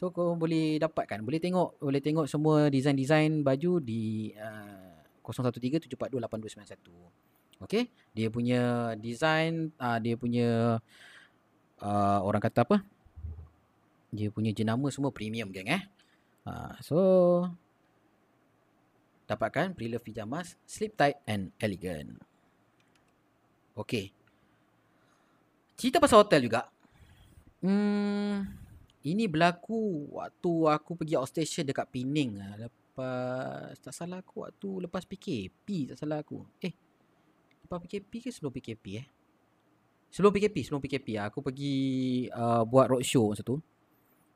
Speaker 1: So kau boleh dapatkan. Boleh tengok Boleh tengok semua Design-design baju Di uh, 013-742-8291 Okay Dia punya Design uh, Dia punya uh, Orang kata apa? Dia punya jenama semua Premium geng eh? Uh, So Dapatkan Pre-love pyjamas Sleep tight and elegant Okay Cerita pasal hotel juga Hmm ini berlaku waktu aku pergi outstation dekat Pening lah. Lepas, tak salah aku waktu lepas PKP, tak salah aku. Eh, lepas PKP ke sebelum PKP eh? Sebelum PKP, sebelum PKP lah. Aku pergi uh, buat roadshow masa tu.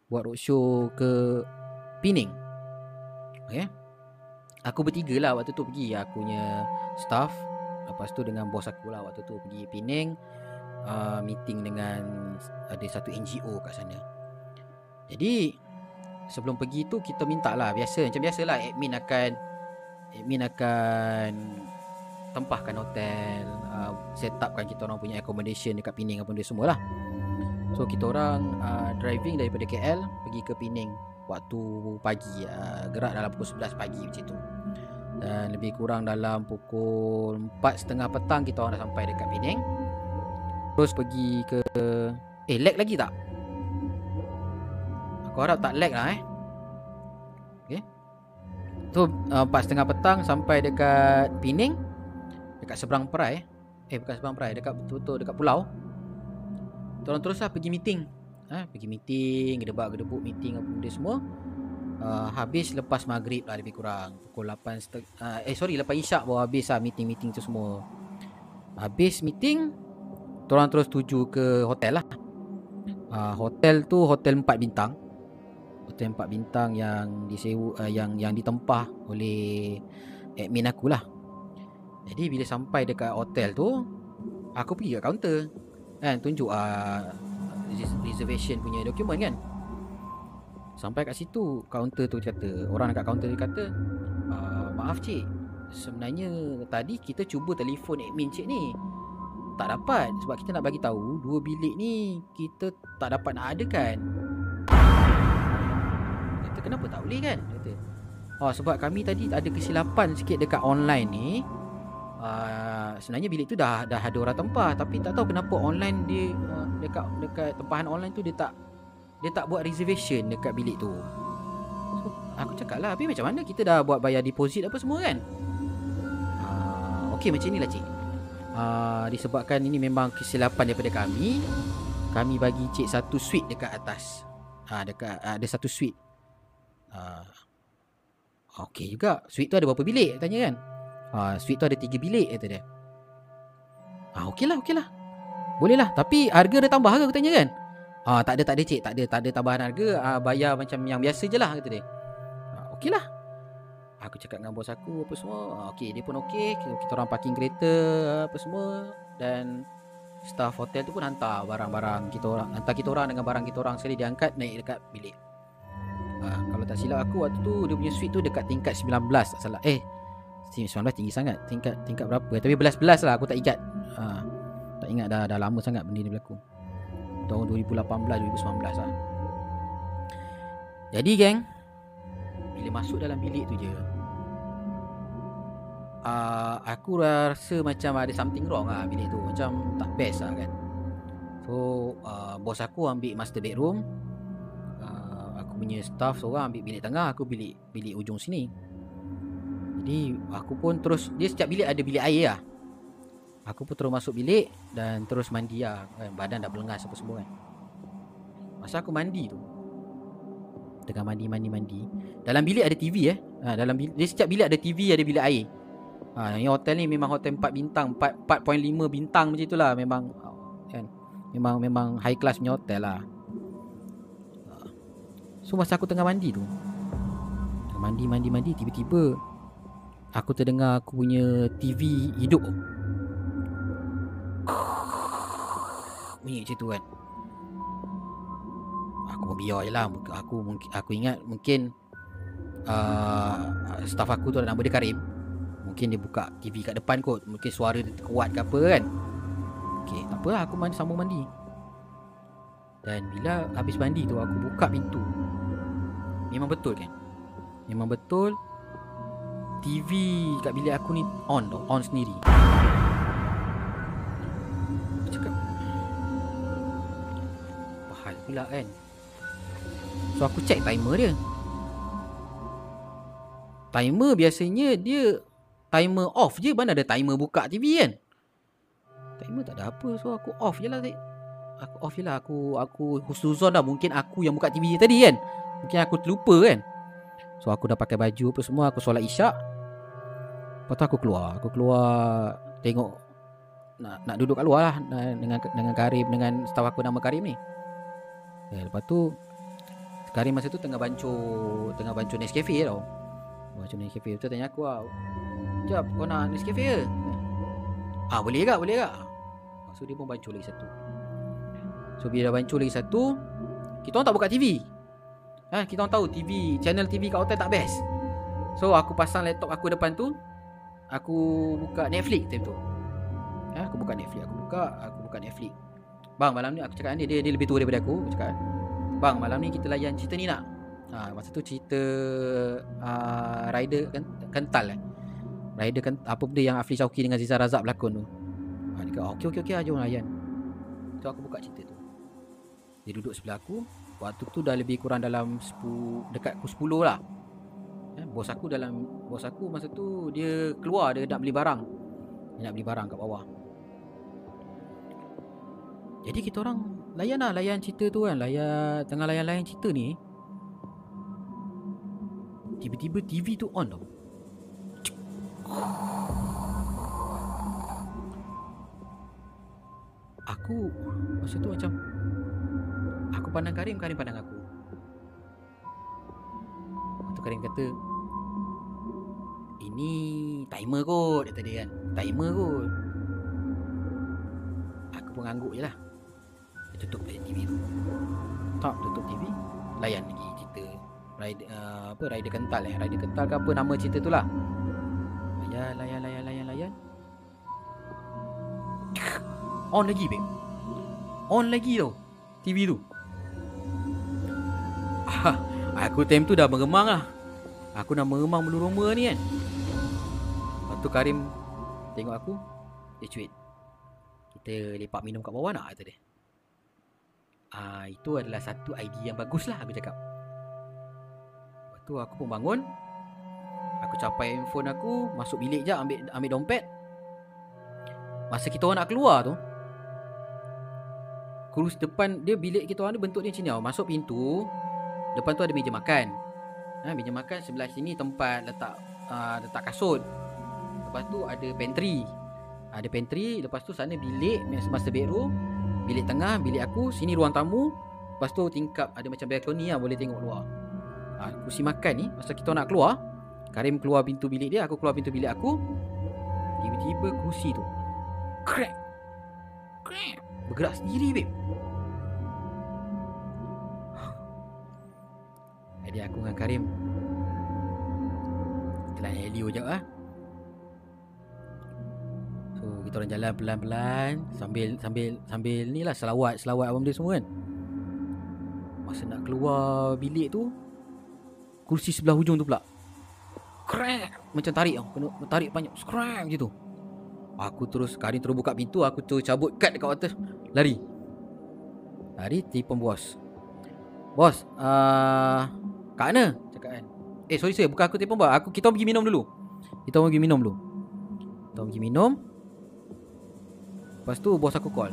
Speaker 1: Buat roadshow ke Pening. Okay. Aku bertiga lah waktu tu pergi. Aku punya staff. Lepas tu dengan bos aku lah waktu tu pergi Pening. Uh, meeting dengan ada satu NGO kat sana. Jadi sebelum pergi tu kita minta lah biasa macam biasalah admin akan admin akan tempahkan hotel, uh, set upkan kita orang punya accommodation dekat Pening apa benda semua lah. So kita orang uh, driving daripada KL pergi ke Pening waktu pagi uh, gerak dalam pukul 11 pagi macam tu. Dan lebih kurang dalam pukul 4.30 petang kita orang dah sampai dekat Pening. Terus pergi ke eh lag lagi tak? Aku harap tak lag lah eh. Okay Tu uh, empat setengah petang Sampai dekat Pining Dekat seberang perai Eh bukan seberang perai Dekat betul-betul dekat pulau. Tolong terus lah pergi meeting. Eh, Pergi meeting Gedebak-gedebuk meeting Apa benda semua uh, Habis lepas maghrib lah lebih kurang Pukul 8 seteng- uh, Eh sorry lepas isyak baru habis lah meeting-meeting tu semua Habis meeting Tolong terus tuju ke hotel lah uh, Hotel tu hotel 4 bintang hotel empat bintang yang disewa uh, yang yang ditempah oleh admin aku lah. Jadi bila sampai dekat hotel tu aku pergi kat kaunter kan tunjuk uh, reservation punya dokumen kan. Sampai kat situ kaunter tu kata. Orang dekat kaunter tu kata uh, maaf cik. Sebenarnya tadi kita cuba telefon admin cik ni. Tak dapat sebab kita nak bagi tahu dua bilik ni kita tak dapat nak adakan. Kenapa tak boleh kan? Kata oh sebab kami tadi ada kesilapan sikit dekat online ni. Uh, sebenarnya bilik tu dah dah ada orang tempah. Tapi tak tahu kenapa online dia uh, dekat dekat tempahan online tu dia tak dia tak buat reservation dekat bilik tu. So, aku cakap lah tapi macam mana kita dah buat bayar deposit apa semua kan? Uh, okey macam inilah cik. Uh, disebabkan ini memang kesilapan daripada kami. Kami bagi cik satu suite dekat atas. Ah uh, dekat uh, ada satu suite. Uh, Okey juga. Suite tu ada berapa bilik? Tanya kan? Uh, Suite tu ada 3 bilik Kata dia. Uh, Okey lah lah Boleh lah Tapi harga dia tambah ke Aku tanya kan uh, Tak ada tak ada cik. Tak ada tak ada tambahan harga. Uh, Bayar macam yang biasa je lah Kata dia. Uh, Okey lah. Aku cakap dengan bos aku Apa semua. Uh, Okey dia pun okey. Kita, kita orang parking kereta Apa semua. Dan Staff hotel tu pun hantar barang-barang kita orang. Hantar kita orang dengan barang kita orang Sekali. Dia angkat naik dekat bilik. Ha, Kalau tak silap aku waktu tu Dia punya suite tu dekat tingkat 19 Tak salah. Eh 19 tinggi sangat. Tingkat tingkat berapa? Tapi belas-belas lah aku tak ingat. Ha, Tak ingat dah, dah lama sangat benda ni berlaku Tahun 2018-2019 lah. Jadi geng Bila masuk dalam bilik tu je uh, Aku rasa macam ada something wrong lah bilik tu. Macam tak best lah kan. So uh, Bos aku ambil master bedroom. Aku punya staff seorang ambil bilik tengah aku bilik bilik ujung sini. Jadi aku pun terus dia setiap bilik ada bilik air lah aku pun terus masuk bilik dan terus mandi lah. Kan badan dah belengas apa semua kan. Masa aku mandi tu tengah mandi mandi mandi dalam bilik ada TV eh. Ha, dalam bilik, dia setiap bilik ada TV ada bilik air. Ha, yang hotel ni memang hotel 4 bintang 4, 4.5 bintang macam itulah. Memang kan memang memang high class punya hotel lah. So masa aku tengah mandi tu Mandi mandi mandi Tiba-tiba Aku terdengar aku punya TV hidup Bunyi macam tu kan. Aku pun biar je lah. Aku, aku ingat mungkin uh, Staff aku tu nama dia Karim. Mungkin dia buka TV kat depan kot. Mungkin suara dia kuat ke apa kan. Okay apa lah. Aku mandi, sambung mandi. Dan bila habis mandi tu aku buka pintu. Memang betul kan? Memang betul TV kat bilik aku ni on tu On sendiri pula kan? So aku check timer dia. Timer biasanya dia Timer off je. Mana ada timer buka TV kan? Timer tak ada apa. So aku off je lah tadi Aku off je lah. Aku Aku husnuzon dah. Mungkin aku yang buka TV tadi kan? Mungkin aku terlupa kan? So aku dah pakai baju apa semua. Aku solat isyak. Lepas tu aku keluar. Aku keluar Tengok Nak nak duduk kat luar lah. Dengan dengan Karim Dengan staff aku nama Karim ni eh, Lepas tu Karim masa tu tengah bancur Tengah bancur Nescafe tau. Bancur Nescafe Tu tanya aku lah Sekejap kau nak Nescafe ke? Ah boleh tak boleh tak So dia pun bancur lagi satu. So bila dah bancur lagi satu Kita orang tak buka TV ha, Kita orang tahu TV Channel TV kat hotel tak best. So aku pasang laptop aku depan tu Aku buka Netflix time tu. Ha, Aku buka Netflix Aku buka Aku buka Netflix Bang malam ni aku cakap dia, dia, dia lebih tua daripada aku Aku cakap. Bang malam ni kita layan cerita ni nak? Ha, Masa tu cerita uh, Rider kan, Kental eh. Rider kan Apa benda yang Afri Syauki dengan Ziza Razak berlakon tu. Ha, Dia kata okey okey okey jom layan. So aku buka cerita tu. Dia duduk sebelah aku. Waktu tu dah lebih kurang dalam 10 Dekat pukul 10 lah. Eh, Bos aku dalam Bos aku masa tu Dia keluar Dia nak beli barang. Dia nak beli barang kat bawah Jadi kita orang Layan lah Layan cerita tu kan. Layan Tengah layan-layan cerita ni Tiba-tiba TV tu on tau. Aku Masa tu macam Aku pandang Karim Karim pandang aku. Lepas tu Karim kata Ini Timer kot dia kan. Timer kot. Aku pun ngangguk je lah Dia tutup TV tu Tak tutup TV Layan lagi cerita. Rider, uh, apa rider kental eh? Rider kental ke apa nama cerita tu lah. Layan layan layan layan layan. On lagi babe. On lagi tau TV tu. Ah, Aku time tu dah meremang lah. Aku dah meremang bulu roma ni kan. Lepas tu Karim Tengok aku Dia cuit. Kita lepak minum kat bawah nak kata dia Ah, Itu adalah satu idea yang bagus lah aku cakap Lepas tu aku pun bangun Aku capai handphone aku Masuk bilik je ambil, ambil dompet Masa kita orang nak keluar tu Kurus depan dia bilik kita orang ni bentuk dia macam ni tau. Masuk pintu, depan tu ada meja makan. Ha, meja makan sebelah sini tempat letak uh, letak kasut. Lepas tu ada pantry. Ada pantry, lepas tu sana bilik master bedroom, bilik tengah, bilik aku, sini ruang tamu. Lepas tu tingkap ada macam balcony lah boleh tengok luar. Ha, kursi makan ni masa kita nak keluar, Karim keluar pintu bilik dia, aku keluar pintu bilik aku. Tiba-tiba kursi tu crack. Crack. Bergerak sendiri babe Jadi aku dengan Karim layan Helio sekejap lah So kita orang jalan pelan-pelan Sambil Sambil Sambil ni lah Selawat Selawat apa benda semua kan. Masa nak keluar bilik tu Kursi sebelah hujung tu pula. Crack Macam tarik tau Kena tarik banyak Crack macam tu. Aku terus Karin terus buka pintu Aku terus cabut kad dekat atas Lari. Lari telefon bos. Bos uh, Kat mana? Cakap kan. Eh sorry sorry Bukan aku telefon bos. Aku, Kita pergi minum dulu. Kita pergi minum dulu. Kita pergi minum Lepas tu bos aku call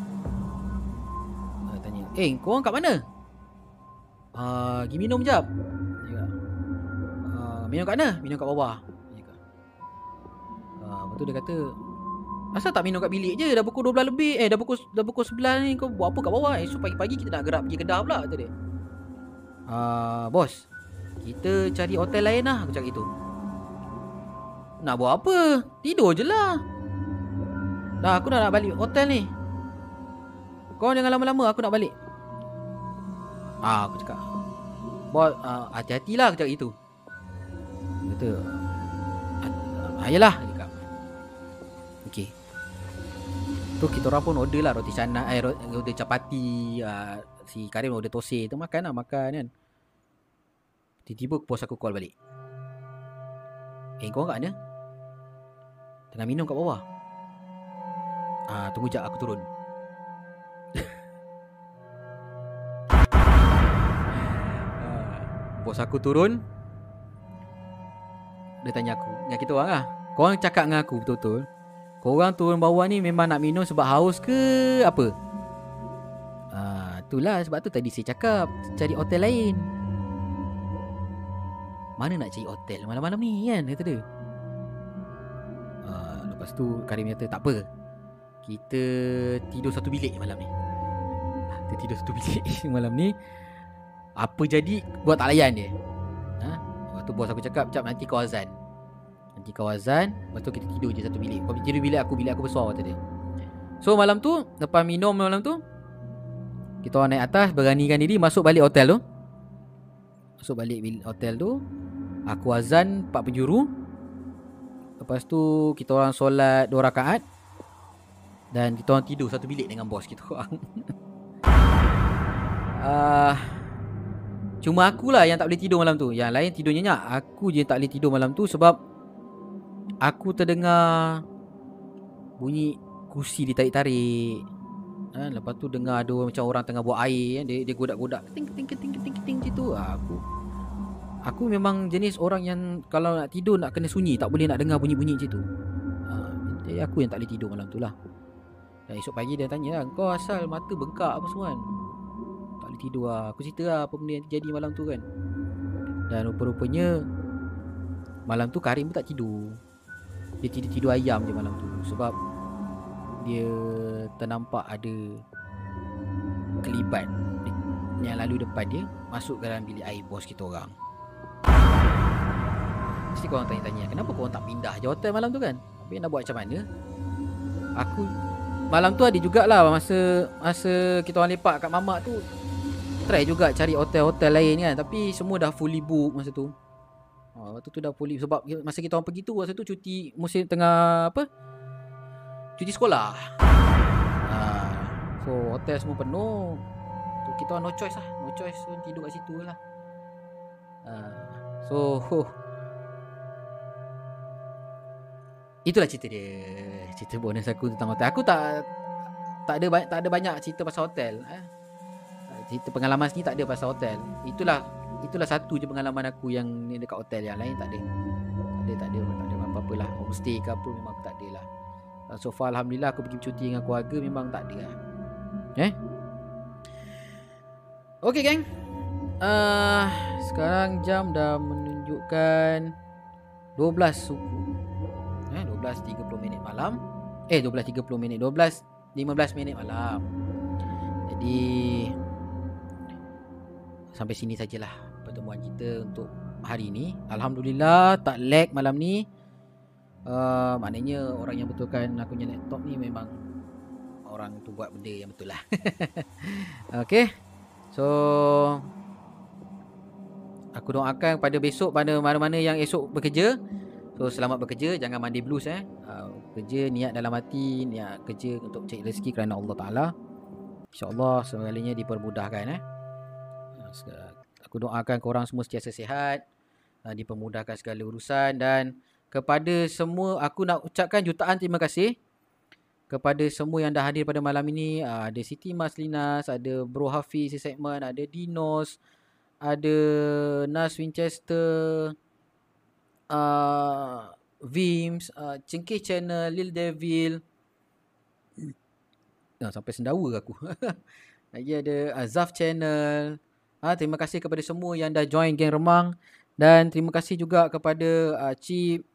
Speaker 1: uh, Tanya Eh korang kat mana? Uh, pergi minum jap uh, Minum kat mana? Minum kat bawah uh, Lepas tu dia kata Asal tak minum kat bilik je Dah pukul 12 lebih Eh dah pukul dah pukul 9 ni Kau buat apa kat bawah Esok pagi-pagi kita nak gerak pergi kedah pula Kata dia uh, Bos Kita cari hotel lain lah Aku cakap gitu
Speaker 2: Nak buat apa? Tidur je lah. Dah aku dah nak balik hotel ni. Kau jangan lama-lama aku nak balik. Ah aku cakap. Bos uh, hati-hatilah aku cakap. Dia Kata ah, Ayolah dia cakap. Okey. Tu kita orang pun order lah roti canai eh ro- order capati uh, si Karim order tosai tu makan lah makan kan. Tiba-tiba bos aku call balik. Eh kau kat mana? Tengah minum kat bawah. Ah tunggu jap aku turun. Ah, bos aku turun. Dia tanya aku, dengan kita orang lah. Korang cakap dengan aku betul-betul. Korang turun bawah ni memang nak minum sebab haus ke apa? Ah, itulah sebab tu tadi saya cakap cari hotel lain. Mana nak cari hotel malam-malam ni kan kata dia. Ah, lepas tu Karim kata tak apa. Kita tidur satu bilik malam ni. Ah, Kita tidur satu bilik malam ni. Apa jadi buat tak layan dia. Ha? Lepas tu bos aku cakap Cap nanti kau azan Nanti kau azan Lepas tu kita tidur je satu bilik Kau tidur bilik aku Bilik aku besar kata dia So malam tu Lepas minum malam tu Kita orang naik atas Beranikan diri Masuk balik hotel tu Masuk balik hotel tu Aku azan Empat penjuru Lepas tu Kita orang solat Dua rakaat Dan kita orang tidur Satu bilik dengan bos kita orang. Ah, Cuma akulah yang tak boleh tidur malam tu. Yang lain tidur nyenyak. Aku je tak boleh tidur malam tu Sebab Aku terdengar Bunyi kursi ditarik-tarik. Ha, Lepas tu dengar ada macam orang tengah buat air kan? Dia, dia godak-godak. Keting keting keting keting keting macam tu ha, Aku Aku memang jenis orang yang Kalau nak tidur nak kena sunyi Tak boleh nak dengar bunyi-bunyi macam tu. Ha, Jadi aku yang tak boleh tidur malam tu lah Dan esok pagi dia tanya lah Kau asal mata bengkak apa semua kan? Tak boleh tidur lah. Aku cerita lah apa benda yang terjadi malam tu kan. Dan rupa-rupanya Malam tu Karim pun tak tidur. Dia tidur-tidur ayam je malam tu Sebab Dia ternampak ada Kelibat Yang lalu depan dia Masuk ke dalam bilik air bos kita orang. Mesti korang tanya-tanya Kenapa korang tak pindah je hotel malam tu kan? Tapi nak buat macam mana? Aku Malam tu ada jugalah Masa Masa kita orang lepak kat mamak tu. Try juga cari hotel-hotel lain kan Tapi semua dah fully book masa tu. Ha, Waktu tu dah fully Sebab masa kita orang pergi tu Masa tu cuti Musim tengah Apa? Cuti sekolah. Ha, So hotel semua penuh. Tu Kita no choice lah. No choice So tidur kat situ lah. Ha, So huh. Itulah cerita dia. Cerita bonus aku tentang hotel. Aku tak Tak ada, ba- tak ada banyak cerita pasal hotel eh? Cerita pengalaman sini tak ada pasal hotel. Itulah Itulah satu je pengalaman aku yang ni dekat hotel. Yang lain tak ada. Tak ada, tak ada, tak ada apa-apa lah. Homestay ke apa memang aku tak ada lah. Uh, So far Alhamdulillah aku pergi bercuti dengan keluarga Memang tak ada lah. Eh? Okay geng. Uh, Sekarang jam dah menunjukkan 12 suku Eh 12.30 minit malam. Eh 12.30 minit 12 15 minit malam. Jadi Sampai sini sajalah Pertemuan kita untuk hari ni Alhamdulillah tak lag malam ni. Uh, Maknanya orang yang betulkan aku punya laptop ni memang Orang tu buat benda yang betul lah. Okay. So Aku doakan pada besok Pada mana-mana yang esok bekerja So selamat bekerja. Jangan mandi blues eh. Uh, Kerja niat dalam hati Niat kerja untuk cari rezeki kerana Allah Ta'ala. InsyaAllah segalanya dipermudahkan eh. Se- Aku doakan korang semua sentiasa sihat uh, Dipermudahkan segala urusan Dan kepada semua Aku nak ucapkan jutaan terima kasih Kepada semua yang dah hadir pada malam ini. Uh, Ada Siti Maslinas Ada Bro Hafiz si segmen Ada Dinos Ada Nas Winchester uh, Vims uh, Cengkih Channel Lil Devil. Nah, sampai sendawa aku? Lagi ada uh, Zaf Channel. Ha, terima kasih kepada semua yang dah join geng Remang. Dan terima kasih juga kepada uh, Chip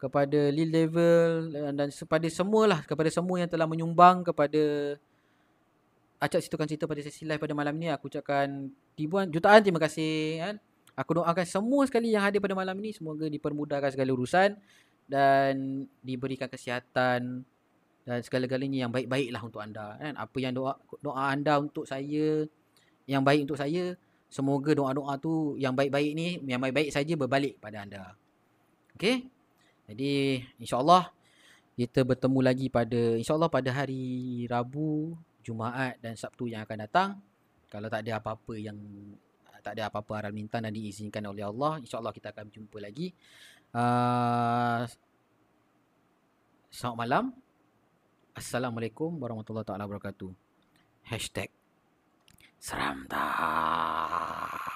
Speaker 2: kepada Lil Level dan, dan kepada semualah kepada semua yang telah menyumbang kepada Acak Situkan Cerita pada sesi live pada malam ni. Aku ucapkan ribuan jutaan terima kasih kan. Aku doakan semua sekali yang hadir pada malam ini semoga dipermudahkan segala urusan dan diberikan kesihatan dan segala-galanya yang baik-baiklah untuk anda kan. Apa yang doa doa anda untuk saya yang baik untuk saya, semoga doa-doa tu yang baik-baik ni yang baik-baik saja berbalik pada anda. Okey? Jadi insya-Allah kita bertemu lagi pada insya-Allah pada hari Rabu, Jumaat dan Sabtu yang akan datang. Kalau tak ada apa-apa yang tak ada apa-apa haram minta dan diizinkan oleh Allah, insya-Allah kita akan jumpa lagi. Uh, selamat malam. Assalamualaikum warahmatullahi taala wabarakatuh. Hashtag Seram tak.